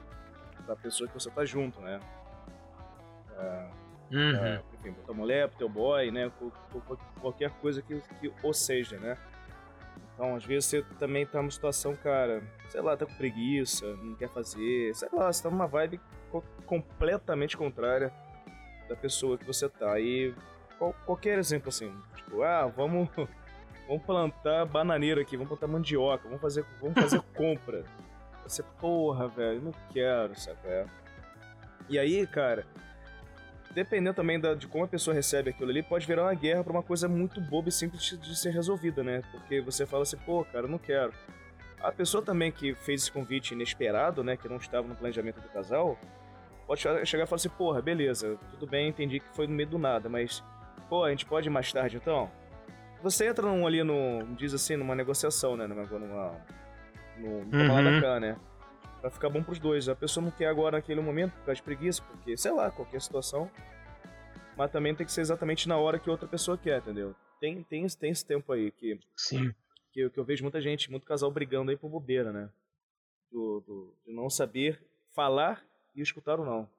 pra pessoa que você tá junto, né? Uhum. É, enfim, pra tua mulher, pro teu boy, né? Qualquer coisa que, que ou seja, né? Então, às vezes você também tá numa situação, cara, sei lá, tá com preguiça, não quer fazer, sei lá, você tá numa vibe co- completamente contrária da pessoa que você tá. E qual- qualquer exemplo assim, tipo, ah, vamos, vamos plantar bananeira aqui, vamos plantar mandioca, vamos fazer, vamos fazer compra. Você, porra, velho, não quero, sabe? É. E aí, cara, dependendo também da- de como a pessoa recebe aquilo ali, pode virar uma guerra pra uma coisa muito boba e simples de, ser resolvida, né? Porque você fala assim, pô, cara, eu não quero. A pessoa também que fez esse convite inesperado, né, que não estava no planejamento do casal, pode che- chegar e falar assim, porra, beleza, tudo bem, entendi que foi no meio do nada, mas, pô, a gente pode ir mais tarde então? Você entra num, ali no, diz assim, numa negociação, né, numa, numa, no, lá Uhum. da cá, né? Pra ficar bom pros dois. A pessoa não quer agora naquele momento por causa de preguiça, porque, sei lá, qualquer situação. Mas também tem que ser exatamente na hora que outra pessoa quer, entendeu? Tem, tem, esse- tem esse tempo aí que, Sim. que, eu- que eu vejo muita gente, muito casal brigando aí por bobeira, né? Do, do- de não saber falar e escutar o não.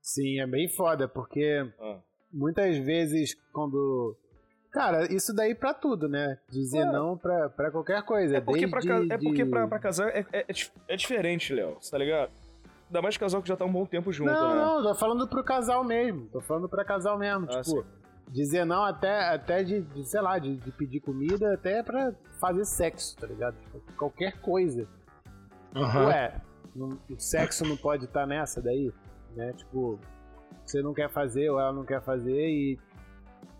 Sim, é bem foda, porque Ah. muitas vezes quando. Cara, isso daí pra tudo, né? Dizer É. não pra, pra qualquer coisa. É porque, pra, desde ca- é porque de- pra, pra casar é, é, é é diferente, Léo. Tá ligado? Ainda mais casal que já tá um bom tempo junto, Não, né? não, tô falando pro casal mesmo. Tô falando pra casal mesmo. Ah, tipo, dizer não até, até de, de, sei lá, de, de pedir comida, até pra fazer sexo, tá ligado? Tipo, qualquer coisa. Aham. Ué, o sexo não pode estar nessa daí, né? Tipo, você não quer fazer ou ela não quer fazer e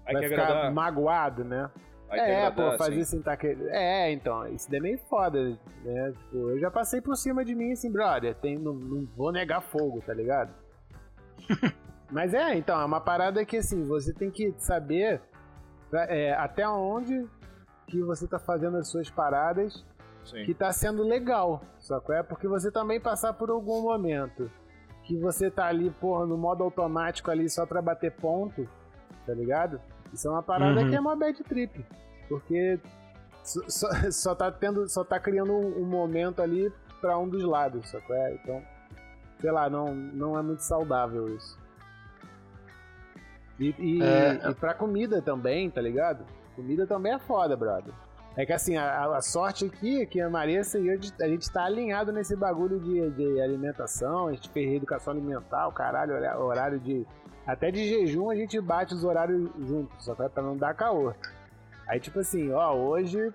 Aí vai ficar agradar. magoado, né? Vai É, degradar, pô, fazer assim. tá que... É, então, isso daí é meio foda, né? Tipo, eu já passei por cima de mim assim, brother, tem, não, não vou negar fogo, tá ligado? Mas é, então, é uma parada que assim, você tem que saber é, até onde que você tá fazendo as suas paradas Sim. que tá sendo legal, sacou? É porque você também passar por algum momento que você tá ali, porra, no modo automático ali só pra bater ponto, tá ligado? Isso é uma parada Uhum. que é uma bad trip. Porque só, só, só tá tendo, só tá criando um, um momento ali pra um dos lados, sacou? É, então, sei lá, não, não é muito saudável isso. E, e, É. e pra comida também, tá ligado? Comida também é foda, brother. É que assim, a, a sorte aqui é que a Marissa e eu, a gente tá alinhado nesse bagulho de, de alimentação, a gente fez reeducação alimentar, o caralho, horário de. Até de jejum a gente bate os horários juntos, só é pra não dar caô. Aí tipo assim, ó, hoje.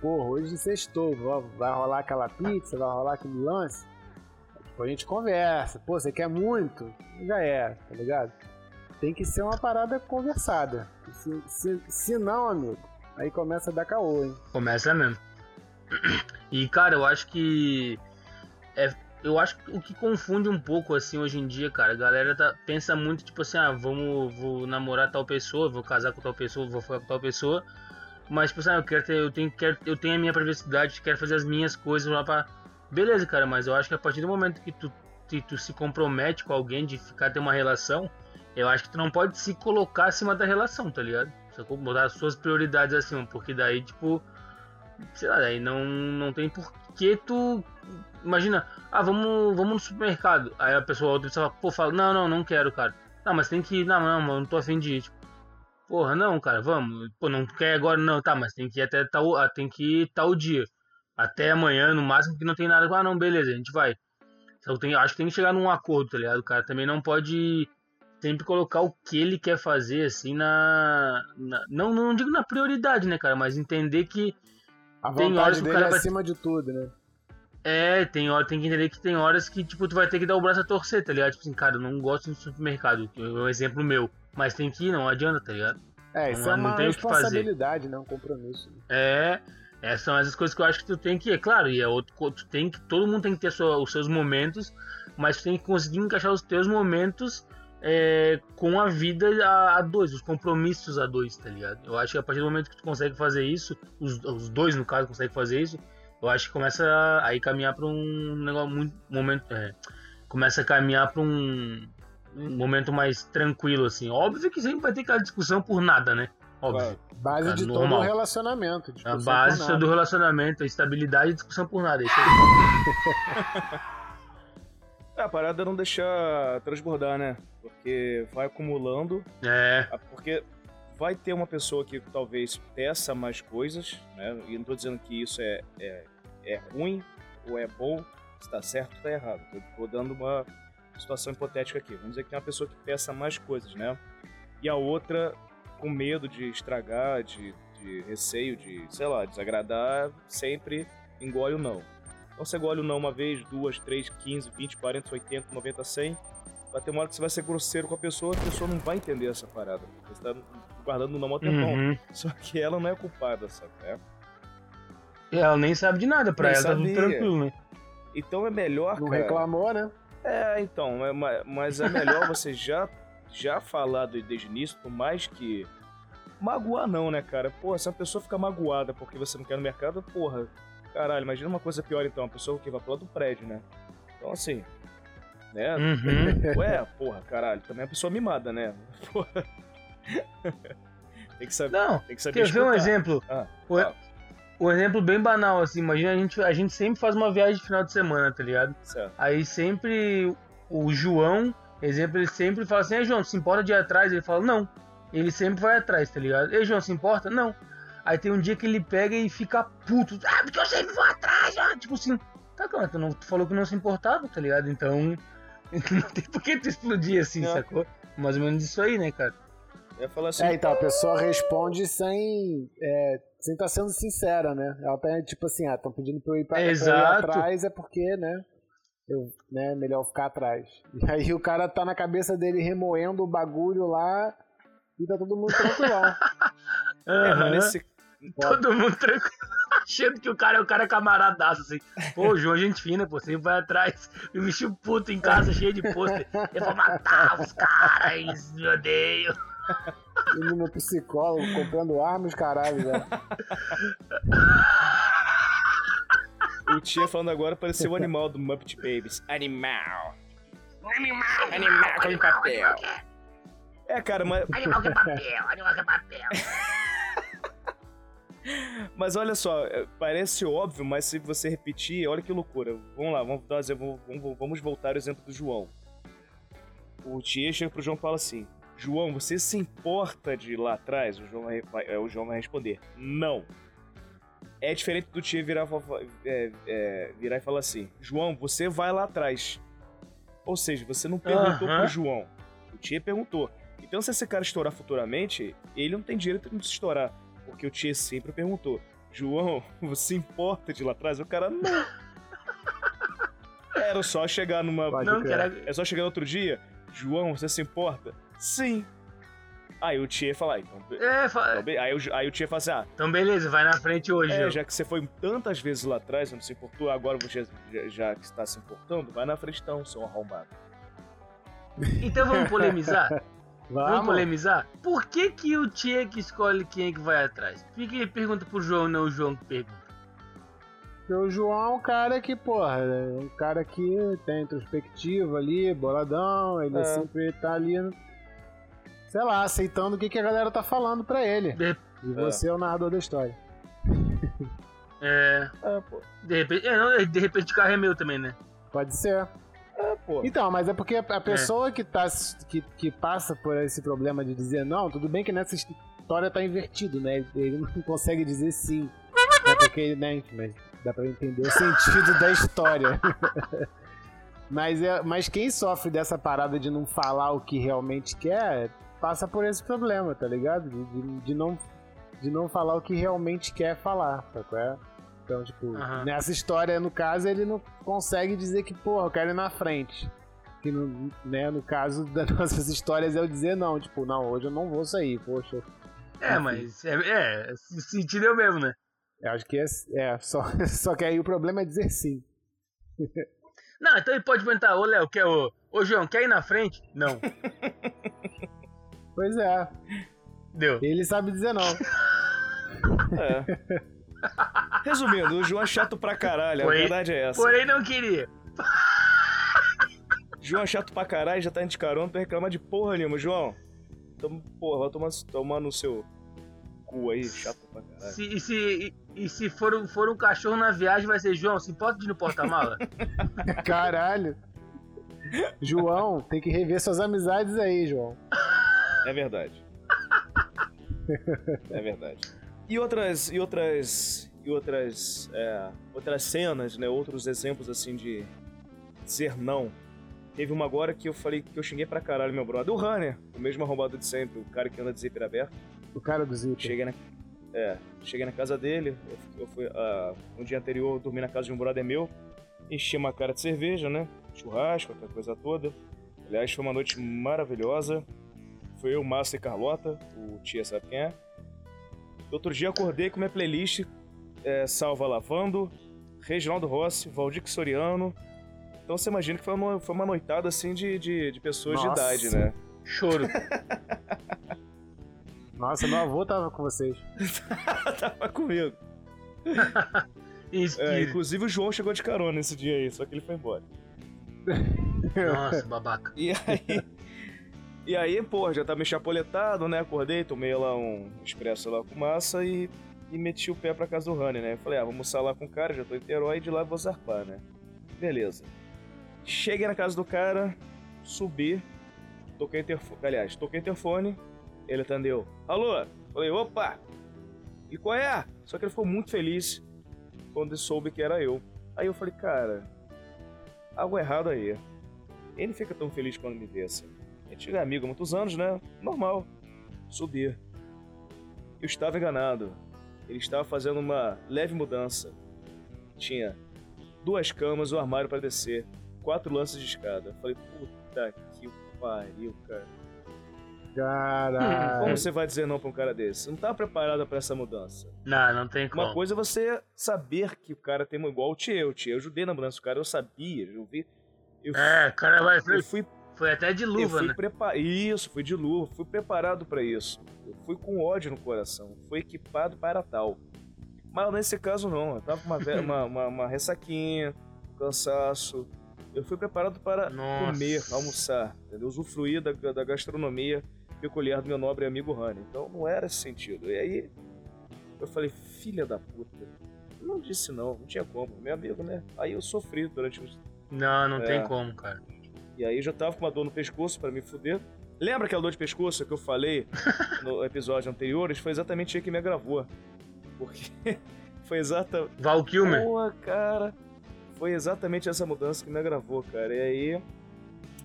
Porra, hoje sextou, ó, vai rolar aquela pizza, vai rolar aquele lance. Tipo, a gente conversa, pô, você quer muito? Já é, tá ligado? Tem que ser uma parada conversada. Se, se, se não, amigo, aí começa a dar caô, hein? Começa mesmo. E, cara, eu acho que. É, eu acho que o que confunde um pouco, assim, hoje em dia, cara, a galera tá, pensa muito, tipo assim, ah, vamos, vou namorar tal pessoa, vou casar com tal pessoa, vou ficar com tal pessoa. Mas, tipo assim, ah, eu quero ter, eu tenho, quero, eu tenho a minha privacidade, quero fazer as minhas coisas lá pra. Beleza, cara, mas eu acho que a partir do momento que tu, que tu se compromete com alguém de ficar ter uma relação, eu acho que tu não pode se colocar acima da relação, tá ligado? Sacou? As suas prioridades acima, porque daí, tipo, sei lá, daí não, não tem por que tu. Imagina, ah, vamos, vamos no supermercado. Aí a pessoa, outra pessoa pô, fala, não, não, não quero, cara. Não, mas tem que ir, não, não, não tô afim de ir. Tipo, porra, não, cara, vamos. Pô, não quer agora, não, tá, mas tem que ir até tal, ah, tem que ir tal dia. Até amanhã, no máximo, que não tem nada. Ah, não, beleza, a gente vai. Então tem, acho que tem que chegar num acordo, tá ligado? O cara também não pode sempre colocar o que ele quer fazer, assim, na. na- não, não digo na prioridade, né, cara? Mas entender que A Tem horas que o cara é vai- acima de tudo, né? É, tem hora, tem que entender que tem horas que, tipo, tu vai ter que dar o braço a torcer, tá ligado? Tipo assim, cara, eu não gosto de supermercado, é um exemplo meu. Mas tem que ir, não adianta, tá ligado? É, isso Não- é não uma tem o que fazer. responsabilidade, né? Um compromisso. É, essas são essas coisas que eu acho que tu tem que, é claro, e é outro, tu tem que, todo mundo tem que ter sua- os seus momentos, mas tu tem que conseguir encaixar os teus momentos é, com a vida a, a dois, os compromissos a dois, tá ligado? Eu acho que a partir do momento que tu consegue fazer isso, os, os dois no caso conseguem fazer isso, eu acho que começa a aí caminhar pra um negócio muito momento, é, começa a caminhar pra um, um momento mais tranquilo assim. Óbvio que sempre vai ter aquela discussão por nada, né? Óbvio. Base Cara, de normal. todo relacionamento. A base do relacionamento, a estabilidade e discussão por nada. é Isso aí. É, a parada é não deixar transbordar, né? Porque vai acumulando. É, ah, Porque vai ter uma pessoa que talvez peça mais coisas, né? E não tô dizendo que isso é, é, é ruim ou é bom, se tá certo ou tá errado. Tô, tô dando uma situação hipotética aqui. Vamos dizer que tem uma pessoa que peça mais coisas, né? E a outra, com medo de estragar, de, de receio, de, sei lá, desagradar, sempre engole o não. Então você engole o não uma vez, duas, três, 15, 20, 40, 80, 90, 100. Vai ter uma hora que você vai ser grosseiro com a pessoa, a pessoa não vai entender essa parada. Você tá guardando o não há tempão. uhum. Só que ela não é culpada, sabe? É. E ela nem sabe de nada, pra Nem ela tá tudo sabia. tranquilo, né? Então é melhor, Não cara. reclamou, né? É, então, é ma- mas é melhor você já, já falar desde o início, por mais que. Magoar não, né, cara? Porra, se a pessoa fica magoada porque você não quer no mercado, porra, caralho, imagina uma coisa pior então, a pessoa que vai lado do prédio, né? Então assim. Né? Uhum. Ué, porra, caralho, também é uma pessoa mimada, né? Porra. tem que saber. Não, Tem que saber quer ver um exemplo? Ah, O-. Um exemplo bem banal, assim, imagina a gente, a gente sempre faz uma viagem de final de semana, tá ligado? Certo. Aí sempre o João, exemplo, ele sempre fala assim, Ei, João, se importa de ir atrás? Ele fala, não. Ele sempre vai atrás, tá ligado? Ei, João, se importa? Não. Aí tem um dia que ele pega e fica puto. Ah, porque eu sempre vou atrás, ah. Tipo assim, tá, cara, tu, não, tu falou que não se importava, tá ligado? Então, não tem por que tu explodir assim, Não. sacou? Mais ou menos isso aí, né, cara? Eu ia falar assim. É, então a pessoa responde sem é, sem estar sendo sincera, né? Ela pede tipo assim, ah, estão pedindo pra eu ir pra, pra eu ir atrás, é porque, né? Eu, né, é melhor ficar atrás. E aí o cara tá na cabeça dele remoendo o bagulho lá e tá todo mundo tranquilão. É, Aham. mano, esse. Todo mundo tranquilo. Achando que o cara é o cara camaradaço, assim. Pô, o João, gente fina, pô, sempre vai atrás. E o bicho puto em casa, cheio de pôster. Eu vou matar os caras, me odeiam. Menino psicólogo comprando armas, caralho, velho. O Tia falando agora parecia o animal do Muppet Babies. Animal. Animal. Animal com papel. É, cara, mas, Animal que é papel, animal que é papel. mas olha só, é, parece óbvio, mas se você repetir, olha que loucura. Vamos lá, vamos, exemplo, vamos, vamos voltar ao exemplo do João. O Tia chega pro João e fala assim: João, você se importa de ir lá atrás? O João vai, é, o João vai responder: Não. É diferente do Tia virar, é, é, virar e falar assim: João, você vai lá atrás. Ou seja, você não perguntou Aham. pro João. O Tia perguntou. Então, se esse cara estourar futuramente, ele não tem direito de estourar. Porque o Tia sempre perguntou: João, você importa de ir lá atrás? O cara, não. Era só chegar numa. Pode Não, cara. É só chegar no outro dia, João, você se importa? Sim. Aí o Tia fala, ah, então. É, fa... então Aí, o- aí o Tia fala assim, ah, então beleza, vai na frente hoje, é, já que você foi tantas vezes lá atrás, não se importou, agora você já, já que está se importando, vai na frente então, seu arrombado. Então vamos polemizar? Vamos Vamos. polemizar? Por que que o Tia que escolhe quem é que vai atrás? Por que ele pergunta pro João, não o João que pergunta? Porque o João é um cara que, porra, é um cara que tem introspectivo ali, boladão, ele É. sempre tá ali, sei lá, aceitando o que, que a galera tá falando pra ele. De- E você é o narrador da história. É, É, pô. de repente, é, não, de repente o carro é meu também, né? Pode ser. É, pô. Então, mas é porque a pessoa que, tá, que, que passa por esse problema de dizer não, tudo bem que nessa história tá invertido, né? Ele não consegue dizer sim. É porque, né, mas dá pra entender o sentido da história. mas, é, mas quem sofre dessa parada de não falar o que realmente quer, passa por esse problema, tá ligado? De, de, de não, de não falar o que realmente quer falar, sacou? Então, tipo, Aham. nessa história, no caso, ele não consegue dizer que, porra, eu quero ir na frente. Que no, né, no caso das nossas histórias é eu dizer não, tipo, não, hoje eu não vou sair, poxa. É, mas é, é, sentido o mesmo, né? Eu acho que é, é só, só que aí o problema é dizer sim. Não, então ele pode perguntar, ô Léo, quer o. Ô João, quer ir na frente? Não. Pois é, Deu. ele sabe dizer não. É. Resumindo, o João é chato pra caralho, a Porém- verdade é essa. Porém não queria. João é chato pra caralho, já tá indo de carona pra reclamar de porra nenhuma. João, tamo, porra, vai tomar, tomar no seu cu aí, chato pra caralho. Se, e se, e, e se for, um- for um cachorro na viagem, vai ser João, se importa de ir no porta-mala? Caralho. João, tem que rever suas amizades aí, João. É verdade. É verdade. E outras. E outras. E outras. é, outras cenas, né? Outros exemplos assim de dizer não. Teve uma agora que eu falei que eu xinguei pra caralho, meu brother. O Runner, o mesmo arrombado de sempre, o cara que anda de zíper aberto. O cara do Zip. Cheguei na, é, cheguei na casa dele, eu, eu fui, ah, no dia anterior eu dormi na casa de um brother meu, enchi uma cara de cerveja, né? Churrasco, aquela coisa toda. Aliás, foi uma noite maravilhosa. Foi eu, Márcio e Carlota, o tia sabe quem é. Outro dia acordei com minha playlist é, Salva Lavando, Reginaldo Rossi, Valdir Soriano. Então você imagina que foi uma, foi uma noitada assim de, de, de pessoas Nossa. de idade, né? Choro. Nossa, meu avô tava com vocês. Tava comigo. É, inclusive o João chegou de carona nesse dia aí, só que ele foi embora. Nossa, babaca. E aí. E aí, pô, já tava meio chapoletado, né? Acordei, tomei lá um expresso lá com massa e, e meti o pé pra casa do Rani, né? Falei, ah, vamos almoçar lá com o cara, já tô em Terói de lá vou zarpar, né? Beleza. Cheguei na casa do cara, subi, toquei interfone. Aliás, toquei interfone, ele atendeu. Alô? Falei, opa! E qual é? Só que ele ficou muito feliz quando soube que era eu. Aí eu falei, cara, algo errado aí. Ele fica tão feliz quando me vê assim. A gente é amigo há muitos anos, né? Normal. Subi. Eu estava enganado. Ele estava fazendo uma leve mudança. Tinha duas camas, um armário para descer, quatro lances de escada. Eu falei, puta que pariu, cara. Caralho. Como você vai dizer não pra um cara desse? Você não tá preparado pra essa mudança. Não, não tem como. Uma coisa é você saber que o cara tem uma igual o Tio. O Tio, eu ajudei na mudança do cara, eu sabia, eu vi. Eu, É, o cara vai. eu fui Foi até de eu luva, fui né? prepa- Isso, fui de luva, fui preparado pra isso. Eu fui com ódio no coração, fui equipado para tal. Mas nesse caso não, eu tava com uma, ve- uma, uma, uma ressaquinha, cansaço. Eu fui preparado para Nossa. comer, almoçar, entendeu? Usufruir da, da gastronomia peculiar do meu nobre amigo Rani. Então não era esse sentido. E aí eu falei, filha da puta. Eu não disse não, não tinha como. Meu amigo, né? Aí eu sofri durante uns Não, não É. tem como, cara. E aí eu já tava com uma dor no pescoço pra me fuder. Lembra aquela dor de pescoço que eu falei no episódio anterior? Isso foi exatamente aí que me agravou. Porque foi exata. Val Kilmer. Boa, cara. Foi exatamente essa mudança que me agravou, cara. E aí.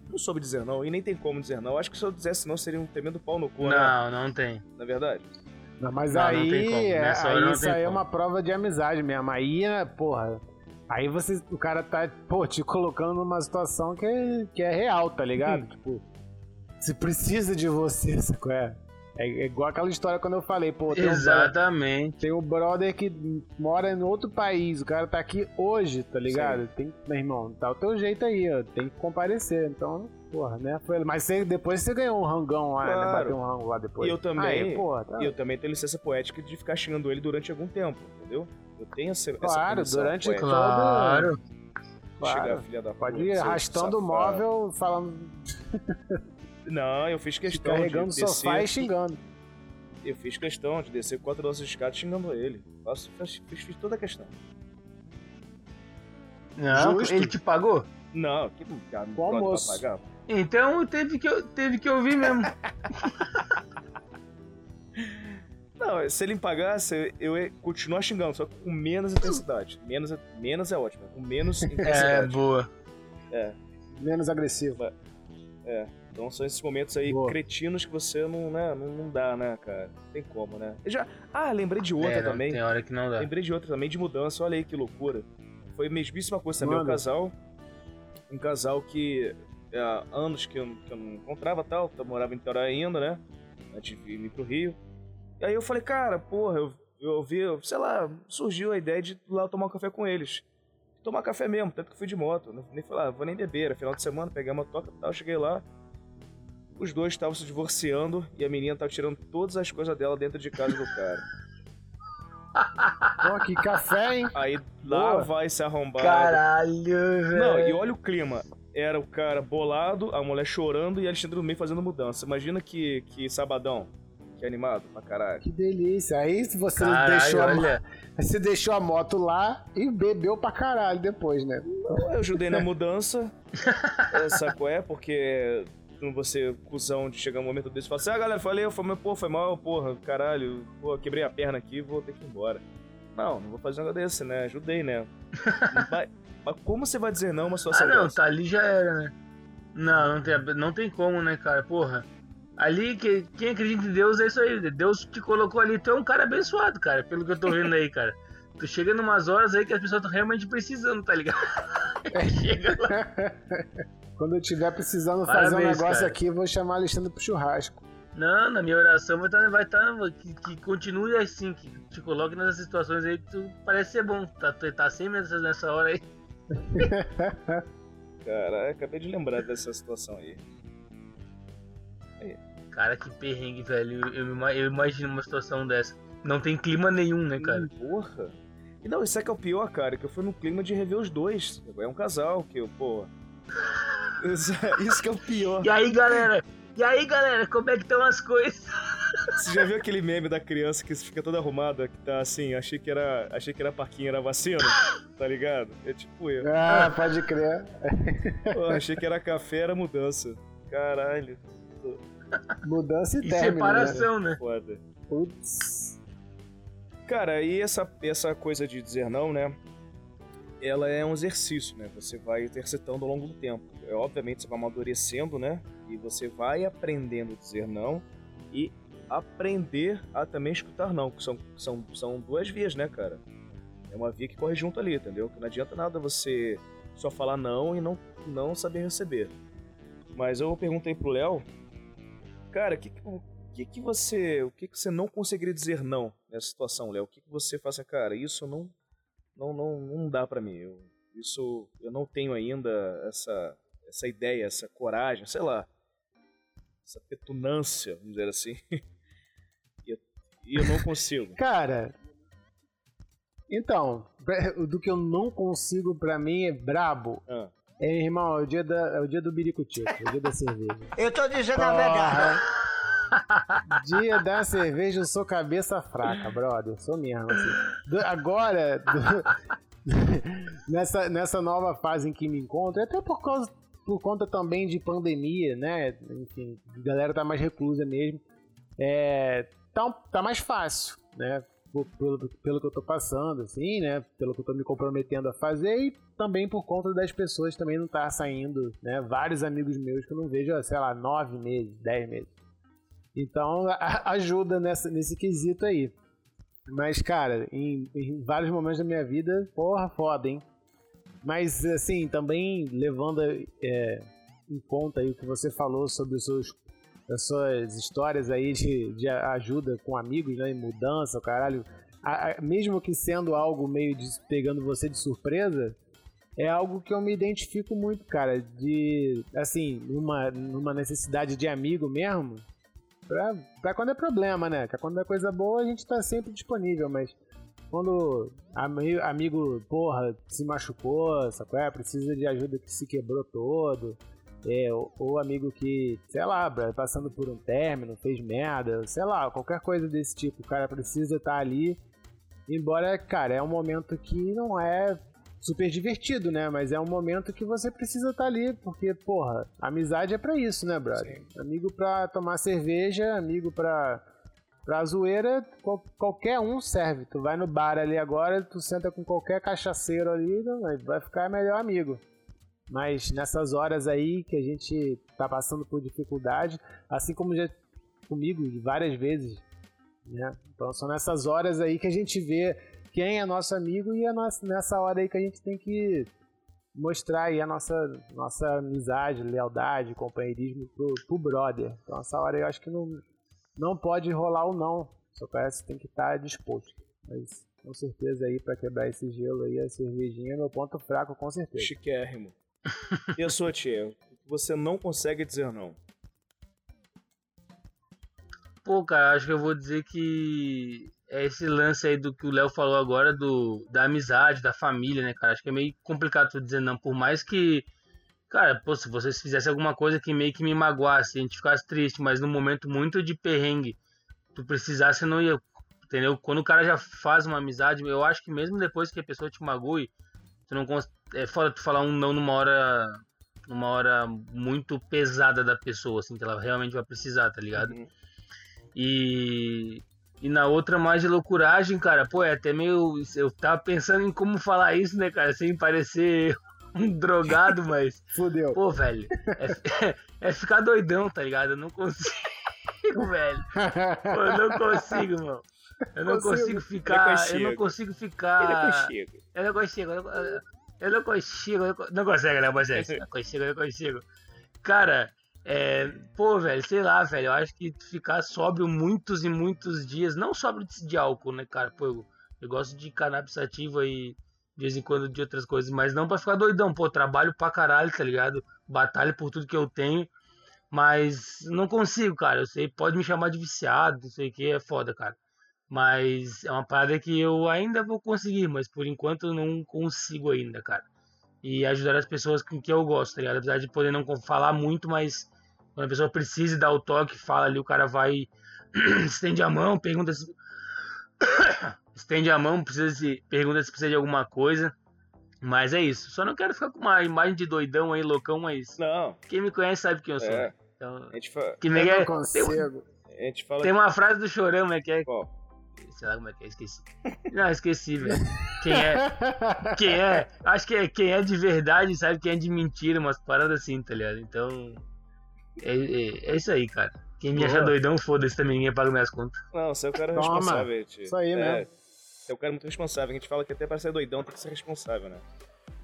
Não soube dizer não, e nem tem como dizer não. Acho que se eu dissesse não, seria um tremendo pau no cu, né? Não, não tem. Na verdade. Não, mas Não, não aí, tem como. é, aí não isso tem aí é uma prova de amizade mesmo. Aí, né, porra. Aí você, o cara tá, pô, te colocando numa situação que é, que é real, tá ligado? Hum. Tipo, se precisa de você, sacou? É, é igual aquela história quando eu falei, pô, tem um, Exatamente. tem um brother que mora em outro país, o cara tá aqui hoje, tá ligado? Tem, meu irmão, tá o teu jeito aí, ó, tem que comparecer. Então, porra, né? Foi, mas você, depois você ganhou um rangão lá, né? Claro. Bateu um rango lá depois. E eu também- Aí, porra, tá. E eu também tenho licença poética de ficar xingando ele durante algum tempo, entendeu? Eu tenho essa, essa Claro, permissão durante poética. Claro. chegar, Claro. filha da Pode ir arrastando o móvel, falando, Não, eu fiz questão de carregando o descer. sofá e xingando. Eu fiz questão de descer quatro lances de escada xingando ele. Faço, fiz, fiz, fiz toda a questão. Não, Justo. ele te pagou? Não, que cara, brother almoço. pra pagar. Então teve que, teve que ouvir mesmo. Não, se ele me pagasse, eu ia continuar xingando, só com menos intensidade. Menos, é- menos é ótimo, com menos É, intensidade. boa. Menos agressivo. Então são esses momentos aí Boa. cretinos que você não, né, não, não dá, né, cara? Não tem como, né? Eu já... Ah, lembrei de outra É, não, também. Tem hora que não dá. Lembrei de outra também, de mudança. Olha aí que loucura. Foi a mesmíssima coisa também. Um casal. Um casal que há anos que eu, que eu não encontrava tal. Eu morava em Niterói ainda, né? Antes de vir pro Rio. E aí eu falei, cara, porra, eu, eu vi, sei lá, surgiu a ideia de ir lá tomar um café com eles. Tomar café mesmo, tanto que fui de moto. né? Nem falei, ah, vou nem beber. Era final de semana, peguei uma toca e tal. Cheguei lá. Os dois estavam se divorciando e a menina tava tirando todas as coisas dela dentro de casa do cara. Pô, que café, hein? Aí lá Boa. vai se arrombar. Caralho, velho. Não, e olha o clima. Era o cara bolado, a mulher chorando e a Alexandre no meio fazendo mudança. Imagina que, que sabadão. Que animado pra caralho. Que delícia. Aí você Caralho, deixou, a, você deixou a moto lá e bebeu pra caralho depois, né? Eu ajudei na mudança. sabe qual é? Porque quando você, cuzão, de chegar um momento desse e falar assim: ah, galera, falei, eu falei, pô, foi mal, porra, caralho, pô, quebrei a perna aqui, vou ter que ir embora. Não, não vou fazer um negócio desse, né? Ajudei, né? Vai- Mas como você vai dizer não uma Ah, situação não, dessa? tá ali já era, né? Não, não tem, não tem como, né, cara? Porra. Ali, que, quem acredita em Deus é isso aí. Deus te colocou ali. Tu é um cara abençoado, cara, pelo que eu tô vendo aí, cara. Tu chega numas horas aí que as pessoas estão realmente precisando, tá ligado? chega lá. Quando eu tiver precisando fazer um Parabéns, negócio cara. aqui, eu vou chamar a Alexandre pro churrasco. Não, na minha oração vai estar. Vai tá, que, que continue assim, que te coloque nessas situações aí que tu parece ser bom. Tá, tu tá sempre nessa, nessa hora aí. Cara, acabei de lembrar dessa situação aí. Cara, que perrengue, velho. Eu, eu imagino uma situação dessa. Não tem clima nenhum, né, cara? Porra. E não, isso é que é o pior, cara, que eu fui no clima de rever os dois. É um casal que eu, pô. Isso, isso que é o pior. E aí, galera? E aí, galera, como é que estão as coisas? Você já viu aquele meme da criança que fica toda arrumada, que tá assim, achei que era. Achei que era parquinho, era vacina, tá ligado? É tipo eu. Ah, pode crer. Pô, achei que era café, era mudança. Caralho, Mudança e, E término. Né? separação, né? foda. Putz. Cara, e essa, essa coisa de dizer não, né? Ela é um exercício, né? Você vai exercitando ao longo do tempo. É, obviamente você vai amadurecendo, né? E você vai aprendendo a dizer não e aprender a também escutar não, que são, são, são duas vias, né, cara? É uma via que corre junto ali, entendeu? Que não adianta nada você só falar não e não, não saber receber. Mas eu perguntei pro Léo Cara, que, o que, que você. O que, que você não conseguiria dizer não nessa situação, Léo? O que, que você faz assim, cara, isso não. Não, não, não dá para mim. Eu, isso eu não tenho ainda essa, essa ideia, essa coragem, sei lá. Essa petulância, vamos dizer assim. e, eu, e eu não consigo. Cara, então, do que eu não consigo pra mim é brabo. Ah. É, irmão, é o dia, da, é o dia do biricutico, é o dia da cerveja. Eu tô dizendo a verdade. Dia da cerveja, eu sou cabeça fraca, brother. Sou mesmo, assim. Do- agora, do- nessa, nessa nova fase em que me encontro, até por, causa, por conta também de pandemia, né? Enfim, a galera tá mais reclusa mesmo. É, tá, tá mais fácil, né? Pelo, pelo que eu tô passando, assim, né? Pelo que eu tô me comprometendo a fazer e também por conta das pessoas também não tá saindo, né? Vários amigos meus que eu não vejo, sei lá, nove meses, dez meses. Então ajuda nessa, nesse quesito aí. Mas, cara, em, em vários momentos da minha vida, porra, foda, hein? Mas, assim, também levando é, em conta aí o que você falou sobre os seus, suas histórias aí de, de ajuda com amigos, né? Em mudança, o caralho. A- a- mesmo que sendo algo meio de, pegando você de surpresa, é algo que eu me identifico muito, cara. De, assim, numa, numa necessidade de amigo mesmo. Pra, pra quando é problema, né? Que quando é coisa boa a gente tá sempre disponível, mas quando ami- amigo, porra, se machucou, sacou? É, precisa de ajuda que se quebrou todo. É, ou, ou amigo que, sei lá, bro, passando por um término, fez merda, sei lá, qualquer coisa desse tipo, o cara precisa estar ali. Embora, cara, é um momento que não é super divertido, né? Mas é um momento que você precisa estar ali, porque, porra, amizade é pra isso, né, brother? Amigo pra tomar cerveja, amigo pra, pra zoeira, qual- qualquer um serve. Tu vai no bar ali agora, tu senta com qualquer cachaceiro ali, vai ficar melhor amigo. Mas nessas horas aí que a gente tá passando por dificuldade, assim como já comigo várias vezes, né? Então são nessas horas aí que a gente vê quem é nosso amigo e é nessa hora aí que a gente tem que mostrar aí a nossa, nossa amizade, lealdade, companheirismo pro, pro brother. Então essa hora eu acho que não, não pode rolar o não. Só parece que tem que estar disposto. Mas com certeza aí pra quebrar esse gelo aí, a cervejinha é meu ponto fraco, com certeza. Chiquérrimo. E a sua tia? Você não consegue dizer não. Pô, cara, acho que eu vou dizer que é esse lance aí do que o Léo falou agora, do, da amizade, da família, né, cara? Acho que é meio complicado tu dizer não, por mais que, cara, pô, se vocês fizessem alguma coisa que meio que me magoasse, a gente ficasse triste, mas num momento muito de perrengue, tu precisasse, não ia, entendeu? Quando o cara já faz uma amizade, eu acho que mesmo depois que a pessoa te magoe, tu não é foda tu falar um não numa hora numa hora muito pesada da pessoa, assim, que ela realmente vai precisar, tá ligado? Uhum. E, e na outra mais de loucuragem, cara, pô, é até meio. Eu tava pensando em como falar isso, né, cara, sem parecer um drogado, mas, Fudeu. pô, velho, é, é ficar doidão, tá ligado? Eu não consigo, velho. Pô, eu não consigo, mano. Eu não Consigo. consigo ficar. Eu consigo. não consigo ficar. consigo. Eu não consigo, eu não, consigo, eu não, co- não consegue, né, Moisés? Não consigo, eu não consigo. Cara, é, pô, velho, sei lá, velho, eu acho que ficar sóbrio muitos e muitos dias, não sóbrio de, álcool, né, cara? Pô, eu, eu gosto de cannabis sativa e de vez em quando de outras coisas, mas não pra ficar doidão, pô, trabalho pra caralho, tá ligado? Batalho por tudo que eu tenho, mas não consigo, cara. Eu sei, pode me chamar de viciado, não sei o que, é foda, cara. Mas é uma parada que eu ainda vou conseguir, mas por enquanto eu não consigo ainda, cara. E ajudar as pessoas com que eu gosto, tá ligado? Apesar de poder não falar muito, mas quando a pessoa precisa dar o toque, fala ali, o cara vai, estende a mão, pergunta se. estende a mão, precisa se, pergunta se precisa de alguma coisa. Mas é isso. Só não quero ficar com uma imagem de doidão aí, loucão, mas Não, quem me conhece sabe quem eu sou. é. né? Então, A gente, fa... que me Eu é, não tem, consigo. a gente fala. tem uma frase do Chorão, né, que é Qual? Sei lá como é que é, esqueci. Não, esqueci, velho. Quem é, quem é, acho que é quem é de verdade sabe quem é de mentira, umas paradas assim, tá ligado? Então, é, é, é isso aí, cara. Quem me Boa. acha doidão, foda-se também, ninguém paga minhas contas. Não, você é o cara Toma. responsável. gente. Isso aí é, mesmo. Você é o cara muito responsável. A gente fala que até para ser doidão tem que ser responsável, né?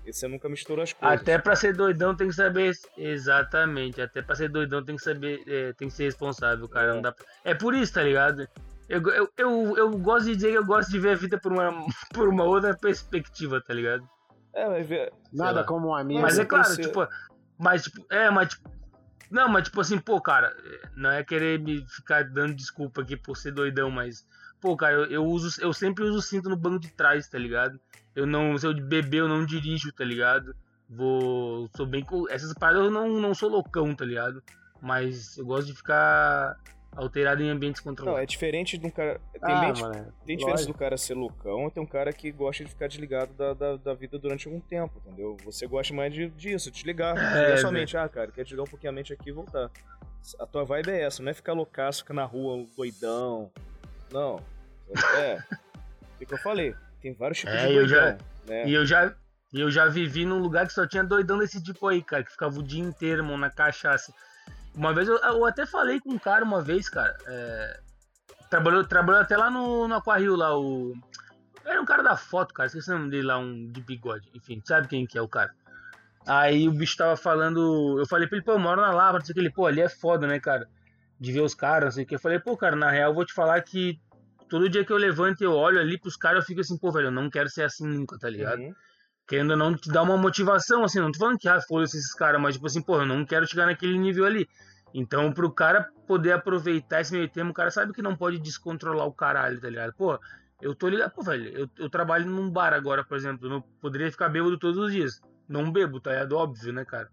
E você nunca mistura as coisas. Até pra ser doidão tem que saber. Exatamente. Até pra ser doidão tem que saber. é, tem que ser responsável, cara. É. Não dá pra- É por isso, tá ligado? Eu, eu, eu, eu gosto de dizer que eu gosto de ver a vida por uma, por uma outra perspectiva, tá ligado? É, vai ver. Nada lá. como um amigo. Mas é claro, tipo. Mas, tipo, é, mas, tipo. Não, mas, tipo assim, pô, cara, não é querer me ficar dando desculpa aqui por ser doidão, mas. Pô, cara, eu, eu uso. Eu sempre uso o cinto no banco de trás, tá ligado? Eu não. Se eu beber, eu não dirijo, tá ligado? Vou. Sou bem. Essas paradas eu não, não sou loucão, tá ligado? Mas eu gosto de ficar alterado em ambientes Não, controlados. é diferente de um cara. Tem, Ah, bem- mano. tem diferença lógico. do cara ser loucão e tem um cara que gosta de ficar desligado da, da, da vida durante algum tempo, entendeu? Você gosta mais de, disso, desligar. É, desligar sua velho. mente. Ah, cara, quer desligar um pouquinho a mente aqui e voltar. A tua vibe é essa, não é ficar loucaço, ficar na rua doidão. Não. É. É o que eu falei. Tem vários tipos É, de eu doidão. já- né? E eu já, e eu já vivi num lugar que só tinha doidão desse tipo aí, cara, que ficava o dia inteiro, mano, na cachaça. Uma vez eu, eu até falei com um cara uma vez, cara. é, trabalhou, trabalhou até lá no, no Aquarrio lá, o. Era um cara da foto, cara, esqueci o nome dele lá, um de bigode. Enfim, sabe quem que é o cara. Aí o bicho tava falando. Eu falei pra ele, pô, eu moro na Lava, não sei o que. Ele, pô, ali é foda, né, cara? De ver os caras, não sei o que. Eu falei, pô, cara, na real eu vou te falar que todo dia que eu levanto e eu olho ali pros caras, eu fico assim, pô, velho, eu não quero ser assim nunca, tá ligado? Uhum. Querendo ou não te dar uma motivação, assim, não tô falando que, ah, foda-se esses caras, mas tipo assim, pô, eu não quero chegar naquele nível ali. Então, pro cara poder aproveitar esse meio termo, o cara sabe que não pode descontrolar o caralho, tá ligado? Pô, eu tô ligado, pô, velho, eu, eu trabalho num bar agora, por exemplo, eu poderia ficar bêbado todos os dias. Não bebo, tá ligado? Óbvio, né, cara?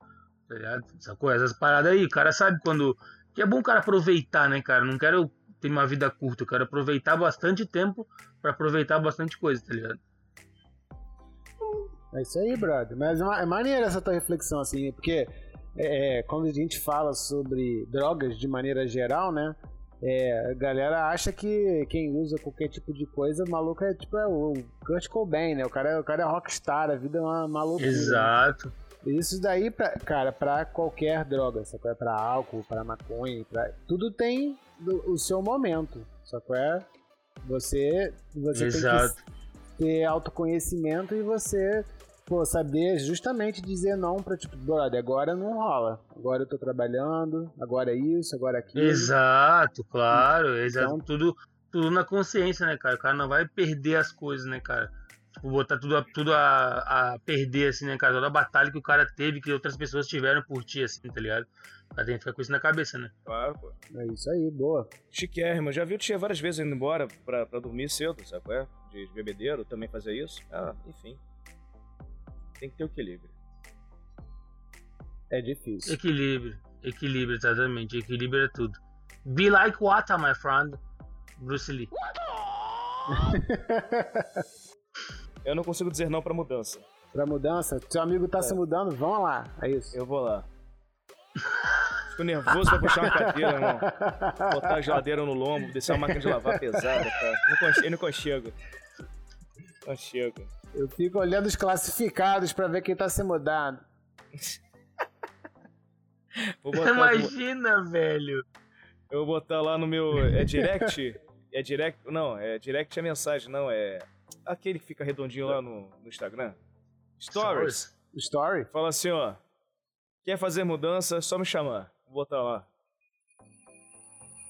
Tá ligado? Essa coisa, essas paradas aí, o cara sabe quando. Que é bom o cara aproveitar, né, cara? Não quero ter uma vida curta, eu quero aproveitar bastante tempo pra aproveitar bastante coisa, tá ligado? É isso aí, brother. Mas é é maneira essa tua reflexão, assim, porque é, é, quando a gente fala sobre drogas de maneira geral, né? é, a galera acha que quem usa qualquer tipo de coisa, maluco é tipo é o Kurt Cobain, né? O cara, é- o cara é rockstar, a vida é uma maluca. Exato. Isso daí, pra, cara, pra qualquer droga, sacou? É pra álcool, pra maconha, pra... tudo tem do- o seu momento, sacou? É você, você Exato. tem que ter autoconhecimento e você, pô, saber justamente dizer não pra, tipo, brother, agora não rola. Agora eu tô trabalhando, agora é isso, agora é aquilo. Exato, claro, exato. Então- Tudo, tudo na consciência, né, cara? O cara não vai perder as coisas, né, cara? Tipo, botar tudo, a, tudo a, a perder, assim, né, cara? Toda a batalha que o cara teve, que outras pessoas tiveram por ti, assim, tá ligado? O cara tem que ficar com isso na cabeça, né? Claro, pô. É isso aí, boa. Chiquérrimo. Já viu tia várias vezes indo embora pra, pra dormir cedo, sabe qual é? De, de bebedeiro, também fazer isso. Ah, enfim. Tem que ter equilíbrio. É difícil. Equilíbrio, equilíbrio, exatamente. Equilíbrio é tudo. Be like water, my friend. Bruce Lee. Eu não consigo dizer não pra mudança. pra mudança, seu amigo tá É. se mudando, vamos lá. É isso. Eu vou lá. Fico nervoso pra puxar uma cadeira, irmão. Botar a geladeira no lombo, descer uma máquina de lavar pesada, cara. Não Eu não conchego. Conchego. Eu fico olhando os classificados pra ver quem tá se mudando. Imagina, velho. eu vou botar lá no meu. É direct? É direct. Não, é direct é mensagem, não. É aquele que fica redondinho lá no, no Instagram. Stories. Story? Fala assim, ó. Quer fazer mudança, é só me chamar. Vou botar lá.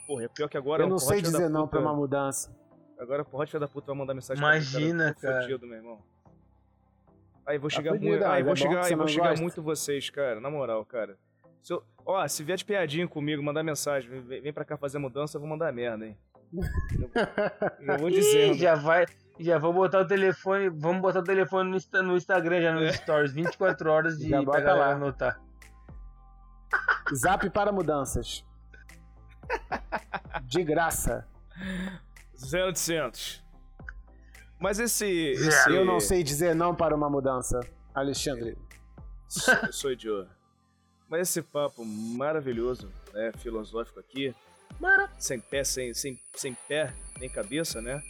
Porra, é pior que agora eu não sei dizer não pra uma mudança. Agora o filho da puta vai mandar mensagem Imagina, pra mim, cara. Tô Fudido, meu irmão. Aí vou Tá xingar fudido, muito. Aí é vou xingar, você aí vou xingar gosta. muito vocês, cara. Na moral, cara. Se eu- ó, se vier de piadinha comigo, mandar mensagem, vem, vem pra cá fazer mudança, eu vou mandar merda, hein? Eu, eu vou Ih, dizendo. já vai. Já vou botar o telefone. Vamos botar o telefone no, no Instagram, já nos É. stories. 24 horas de Já pra bota galera lá. anotar. Zap para mudanças. De graça. 0800. Mas esse. esse Eu não sei dizer não para uma mudança. Alexandre. Eu sou idiota. Mas esse papo maravilhoso, né, filosófico aqui, sem pé, sem, sem, sem pé nem cabeça, né?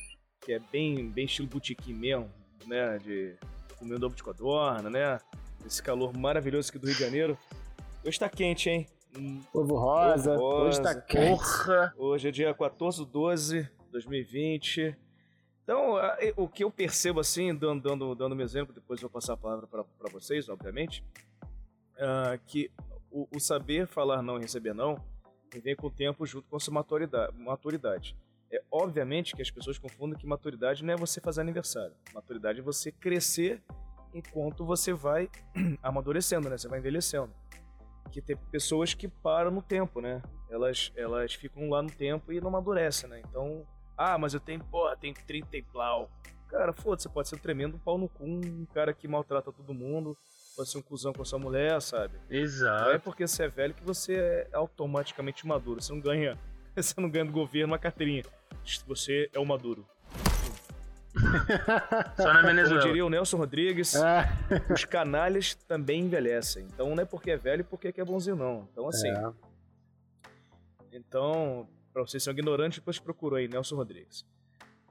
Que é bem, bem estilo botequim mesmo, né? De comendo ovo de codorna, né? Esse calor maravilhoso aqui do Rio de Janeiro. Hoje tá quente, hein? Hum, Ovo rosa. Ovo Hoje tá rosa. quente. Porra! Hoje é dia 14 de 12 de 2020. Então, o que eu percebo assim, dando, dando, dando meu exemplo, depois eu vou passar a palavra para vocês, obviamente, ah, que o, o saber falar não e receber não vem com o tempo junto com a sua maturidade. maturidade. É, obviamente que as pessoas confundem que maturidade não é você fazer aniversário. Maturidade é você crescer enquanto você vai amadurecendo, né? Você vai envelhecendo. Que tem pessoas que param no tempo, né? Elas, elas ficam lá no tempo e não amadurecem, né? Então, ah, mas eu tenho, porra, tenho 30 e plau. Cara, foda-se, você pode ser um tremendo pau no cu, um cara que maltrata todo mundo, pode ser um cuzão com a sua mulher, sabe? Não é Exato. porque você é velho que você é automaticamente maduro. Você não ganha, você não ganha do governo uma carteirinha. Você é o maduro. Só na Como Venezuela. diria o Nelson Rodrigues, É, os canalhas também envelhecem. Então não é porque é velho porque é bonzinho, não. Então assim, é. então, pra vocês serem ignorantes, depois procurou aí, Nelson Rodrigues.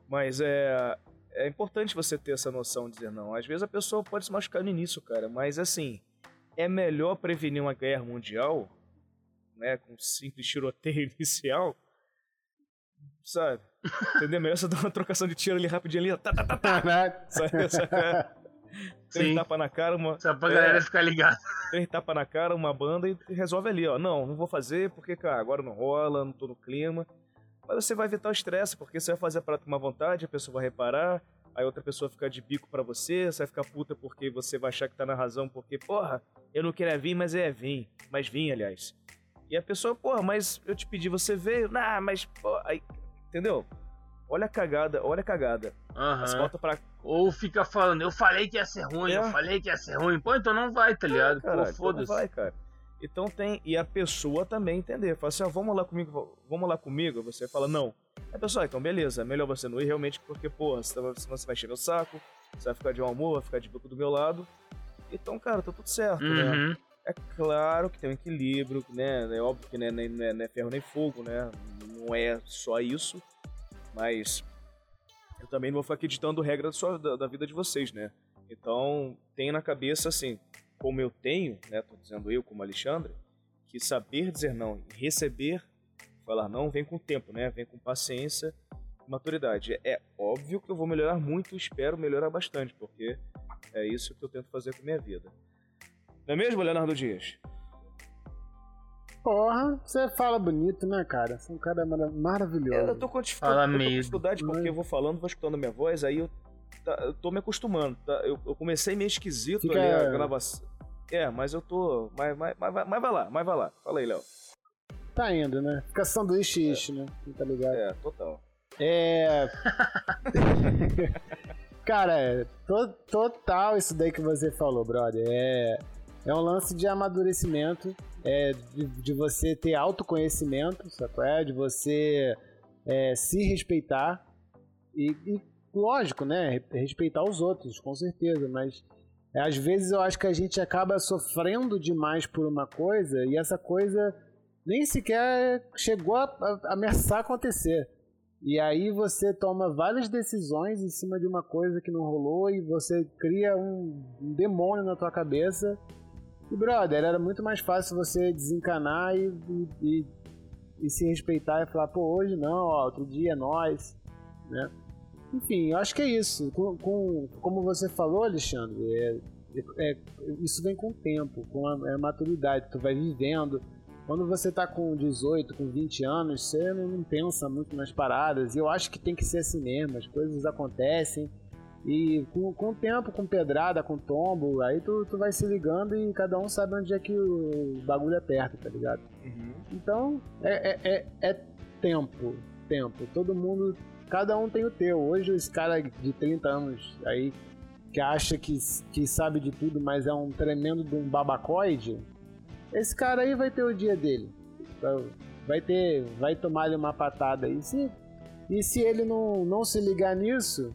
Mas é, é importante você ter essa noção de dizer não. Às vezes a pessoa pode se machucar no início, cara, mas assim, é melhor prevenir uma guerra mundial, né, com um simples tiroteio inicial, sabe? Entendeu? Melhor você dar uma trocação de tiro ali rapidinho ali, tá, tá, tá, tá, sabe? sabe? Três Sim. tapa na cara, uma, Só pra É. galera ficar ligada. três tapa na cara, uma banda e resolve ali, ó. Não, não vou fazer porque, cara, agora não rola, não tô no clima. Mas você vai evitar o estresse, porque você vai fazer a parada com uma vontade, a pessoa vai reparar, aí outra pessoa fica de bico pra você, você vai ficar puta porque você vai achar que tá na razão, porque, porra, eu não queria vir, mas é vir. Mas vim, aliás. E a pessoa, porra, mas eu te pedi, você veio? Nah, mas, pô, aí, entendeu? Olha a cagada, olha a cagada. Você volta pra Ou fica falando, eu falei que ia ser ruim, É. eu falei que ia ser ruim. Pô, então não vai, tá ligado? Caralho, Pô, então não foda-se. vai, cara. Então tem. E a pessoa também entender. Fala assim, ó, vamos lá comigo, vamos lá comigo. Você fala, não. A pessoa, ah, então beleza, é melhor você não ir realmente, porque, porra, senão senão você vai encher meu saco, você vai ficar de mau humor, vai ficar de boca do meu lado. Então, cara, tá tudo certo, né? Uhum. É claro que tem um equilíbrio, né? É óbvio que né, não é ferro nem fogo, né? Não é só isso. Mas eu também não vou ficar aqui ditando regra da, da- da vida de vocês, né? Então, tenha na cabeça, assim, como eu tenho, né? Tô dizendo eu como Alexandre, que saber dizer não e receber, falar não, vem com tempo, né? Vem com paciência e maturidade. É óbvio que eu vou melhorar muito, espero melhorar bastante, porque é isso que eu tento fazer com a minha vida. Não é mesmo, Leonardo Dias? Porra, você fala bonito, né, cara? Você é um cara mara- maravilhoso. Eu tô com dificu- Fala eu tô com mesmo. dificuldade porque eu vou falando, vou escutando a minha voz, aí eu, tá- eu tô me acostumando. tá? Eu, eu comecei meio esquisito Fica- ali a gravação. É, mas eu tô. Mas, mas, mas, vai- mas vai lá, mas vai lá. Fala aí, Léo. Tá indo, né? Fica sanduíche ish, né? Tá ligado? É, total. É. Cara, é to- total isso daí que você falou, brother. É, é um lance de amadurecimento, é de, de você ter autoconhecimento, sabe? É de você é, se respeitar e, e, lógico, né? re- Respeitar os outros, com certeza, mas é, às vezes eu acho que a gente acaba sofrendo demais por uma coisa e essa coisa nem sequer chegou a, a ameaçar acontecer. E aí você toma várias decisões em cima de uma coisa que não rolou e você cria um, um demônio na tua cabeça. E brother, era muito mais fácil você desencanar e, e, e- se respeitar e falar, pô, hoje não, ó, outro dia é nós, né? Enfim, eu acho que é isso. Com, com- como você falou, Alexandre, é- é- isso vem com o tempo, com a, a maturidade, tu vai vivendo. Quando você tá com 18, com 20 anos, você não, não pensa muito nas paradas. E eu acho que tem que ser assim mesmo, as coisas acontecem. E com, com o tempo, com pedrada, com tombo, aí tu, tu vai se ligando e cada um sabe onde é que o bagulho aperta, tá ligado? Então, é, é, é, é tempo, tempo. Todo mundo, cada um tem o teu. Hoje esse cara de 30 anos aí, que acha que, que sabe de tudo, mas é um tremendo de um babacoide, esse cara aí vai ter o dia dele. Vai ter, vai tomar ali uma patada aí. Se, e se ele não, não se ligar nisso,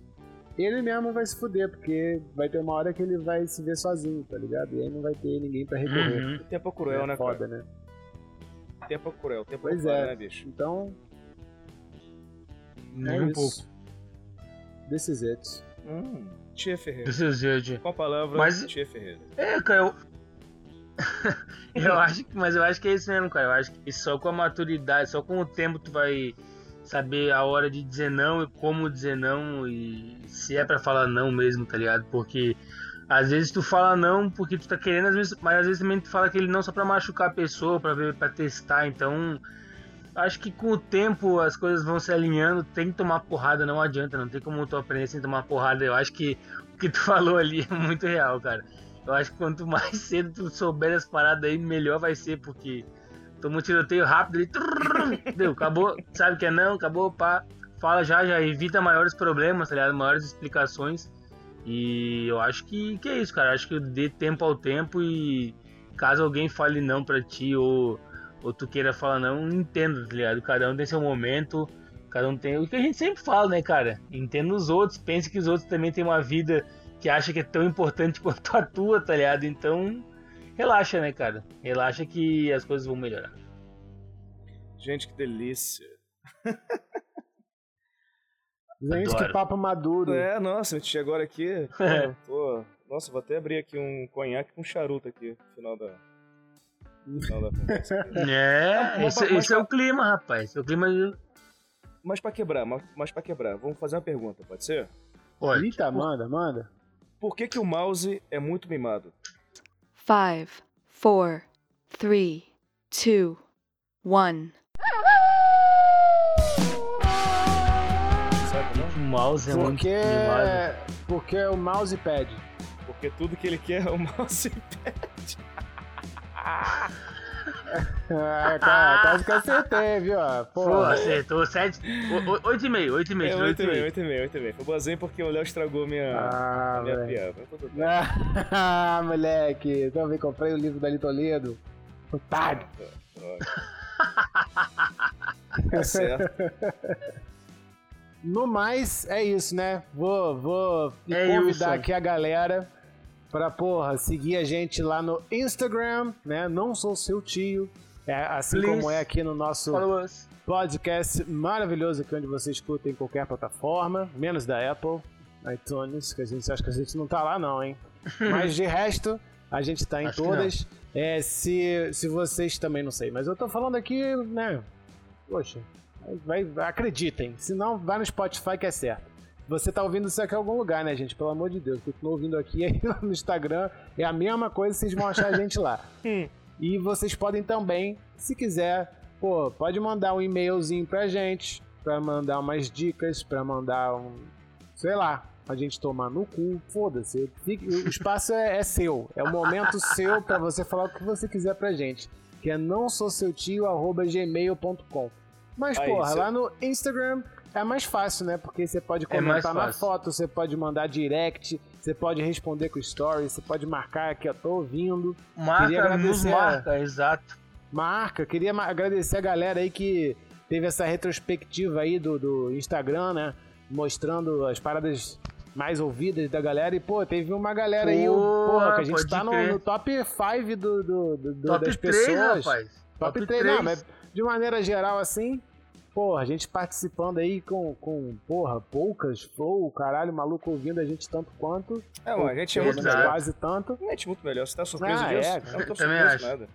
ele mesmo vai se fuder, porque vai ter uma hora que ele vai se ver sozinho, tá ligado? E aí não vai ter ninguém pra recorrer. Uhum. O tempo é cruel, é né, foda, cara? né? O tempo é cruel, o tempo Pois é cruel, é. né, bicho? Então, Nem é um isso. pouco. This is it. Hum, Tia Ferreira. This is it. Com a palavra, Mas- Tia Ferreira. É, cara, eu. eu acho que, mas eu acho que é isso mesmo, cara. Eu acho que só com a maturidade, só com o tempo tu vai saber a hora de dizer não e como dizer não e se é pra falar não mesmo, tá ligado? Porque às vezes tu fala não porque tu tá querendo, às vezes, mas às vezes também tu fala aquele não só pra machucar a pessoa, pra ver, para testar. Então, acho que com o tempo as coisas vão se alinhando, tem que tomar porrada, não adianta, não tem como tu aprender sem tomar porrada. Eu acho que o que tu falou ali é muito real, cara. Eu acho que quanto mais cedo tu souber as paradas aí, melhor vai ser, porque toma um tiroteio rápido. Deu, acabou, sabe que é não, acabou, pá. Fala já, já evita maiores problemas, tá ligado? Maiores explicações. E eu acho que, que é isso, cara. Acho que dê tempo ao tempo e caso alguém fale não pra ti ou, ou tu queira falar não, entenda, tá ligado? Cada um tem seu momento, cada um tem. O que a gente sempre fala, né, cara? Entenda os outros, pense que os outros também têm uma vida que acha que é tão importante quanto a tua, tá ligado? Então relaxa, né, cara? Relaxa que as coisas vão melhorar. Gente, que delícia. Gente, Adoro. que papo maduro. É, nossa, a gente chegou agora aqui. É. Pô, nossa, vou até abrir aqui um conhaque com charuto aqui no final da. no final da conversa. aqui. É, mas- esse, mas- esse é o clima, rapaz. Esse é o clima de. Mas pra quebrar, mas, mas pra quebrar, vamos fazer uma pergunta, pode ser? Pode. Eita, manda, manda. Por que, que o mouse é muito mimado? Five, four, three, two, one. O um mouse é muito Porque, mimado. porque o mouse pede. Porque tudo que ele quer é o mouse. Ah, cara, quase que acertei, viu? Pô, Porra. acertou. Sete. o- o- Oito e meio, oito e meio. É tirou 8 oito e e meio, meio. 8 e meio, 8 e meio. Foi boazinho porque o Léo estragou minha, Ah, minha velho. piada. Ah, moleque. Então vem, comprei o livro da Ali Toledo. Otário. Tá certo. No mais, é isso, né? Vou, vou É convidar isso. aqui a galera pra, porra, seguir a gente lá no Instagram, né? Não sou seu tio. É, assim Please. como é aqui no nosso podcast maravilhoso aqui onde você escuta em qualquer plataforma, menos da Apple, iTunes, que a gente acha que a gente não tá lá não, hein? Mas de resto, a gente tá em Acho que todas. É, se, se vocês também não sei, mas eu tô falando aqui, né? Poxa, vai, vai- acreditem. Se não, vai no Spotify que é certo. Você tá ouvindo isso aqui em algum lugar, né, gente? Pelo amor de Deus. Continua ouvindo aqui aí no Instagram. É a mesma coisa, vocês vão achar a gente lá. E vocês podem também, se quiser, pô, pode mandar um e-mailzinho pra gente, pra mandar umas dicas, pra mandar um, sei lá, a gente tomar no cu, foda-se. O espaço é, é seu, é o momento seu pra você falar o que você quiser pra gente, que é não sou seu tio, arroba gmail.com. Mas, Aí, porra, cê- lá no Instagram é mais fácil, né? Porque você pode É comentar na fácil. foto, você pode mandar direct, você pode responder com stories, você pode marcar que eu tô ouvindo. Marca, nos agradecer a- marca, exato. Marca, queria agradecer a galera aí que teve essa retrospectiva aí do, do Instagram, né? Mostrando as paradas mais ouvidas da galera. E, pô, teve uma galera aí, Porra, porra, que a gente tá no, no top 5 do, do, do- do- Top das 3, pessoas. rapaz. Top, Top 3, 3. não, mas de maneira geral, assim, porra, a gente participando aí com, com porra, poucas, flow, caralho, maluco ouvindo a gente tanto quanto. É, mano, a gente é muito melhor. quase tanto. A gente é muito melhor. Você tá surpreso Ah, disso? é, eu não tô também surpreso acho. nada.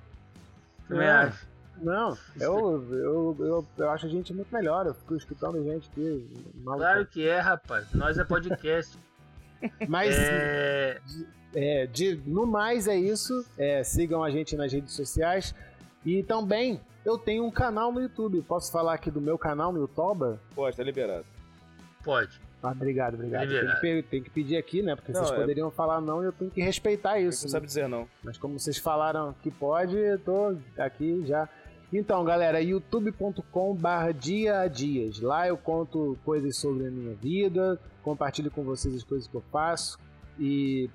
Também Não. acho. Não, eu, eu, eu, eu acho a gente muito melhor. Eu fico escutando gente aqui. maluco. Claro que é, rapaz. Nós é podcast. Mas é... é, de, no mais é isso. É, sigam a gente nas redes sociais. E também eu tenho um canal no YouTube. Posso falar aqui do meu canal no YouTube? Pode, tá liberado. Pode. Ah, obrigado, obrigado. Tem que, tem que pedir aqui, né? Porque Não, vocês é- poderiam falar não e eu tenho que respeitar isso. não né? sabe dizer não. Mas como vocês falaram que pode, eu tô aqui já. Então, galera, youtube.com barra dia a dias. Lá eu conto coisas sobre a minha vida, compartilho com vocês as coisas que eu faço. E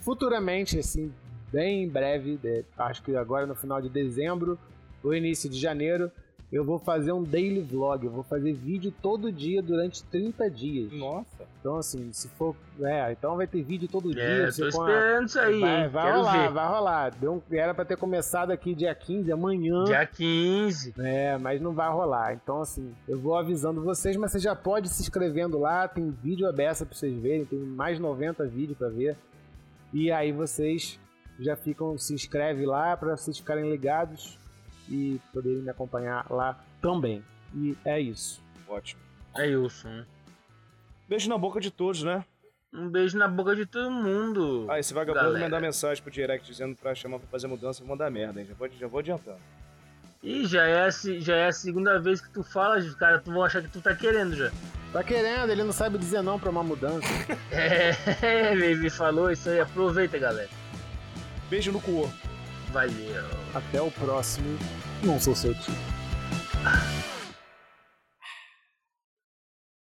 futuramente, assim, bem em breve, de- acho que agora no final de dezembro ou início de janeiro, eu vou fazer um daily vlog. Eu vou fazer vídeo todo dia durante 30 dias. Nossa. Então, assim, se for. É, então vai ter vídeo todo dia. É, tô a- esperando isso aí, vai, vai Quero rolar, ver. vai rolar. Deu um- era pra ter começado aqui dia 15, amanhã. Dia 15. É, mas não vai rolar. Então, assim, eu vou avisando vocês, mas você já pode se inscrevendo lá. Tem vídeo aberto pra vocês verem. Tem mais de 90 vídeos pra ver. E aí vocês já ficam, se inscreve lá pra vocês ficarem ligados e poderem me acompanhar lá também. E é isso. Ótimo. É Wilson. Beijo na boca de todos, né? Um beijo na boca de todo mundo. Ah, esse vagabundo Galera. mandar mensagem pro direct dizendo pra chamar pra fazer mudança, vou mandar merda, hein? Já vou, já vou adiantando. Ih, já é, já é a segunda vez que tu fala, os caras vão achar que tu tá querendo já. Tá querendo, ele não sabe dizer não pra uma mudança. É, ele falou isso aí. Aproveita, galera. Beijo no cu. Valeu. Até o próximo. Não sou seu tio.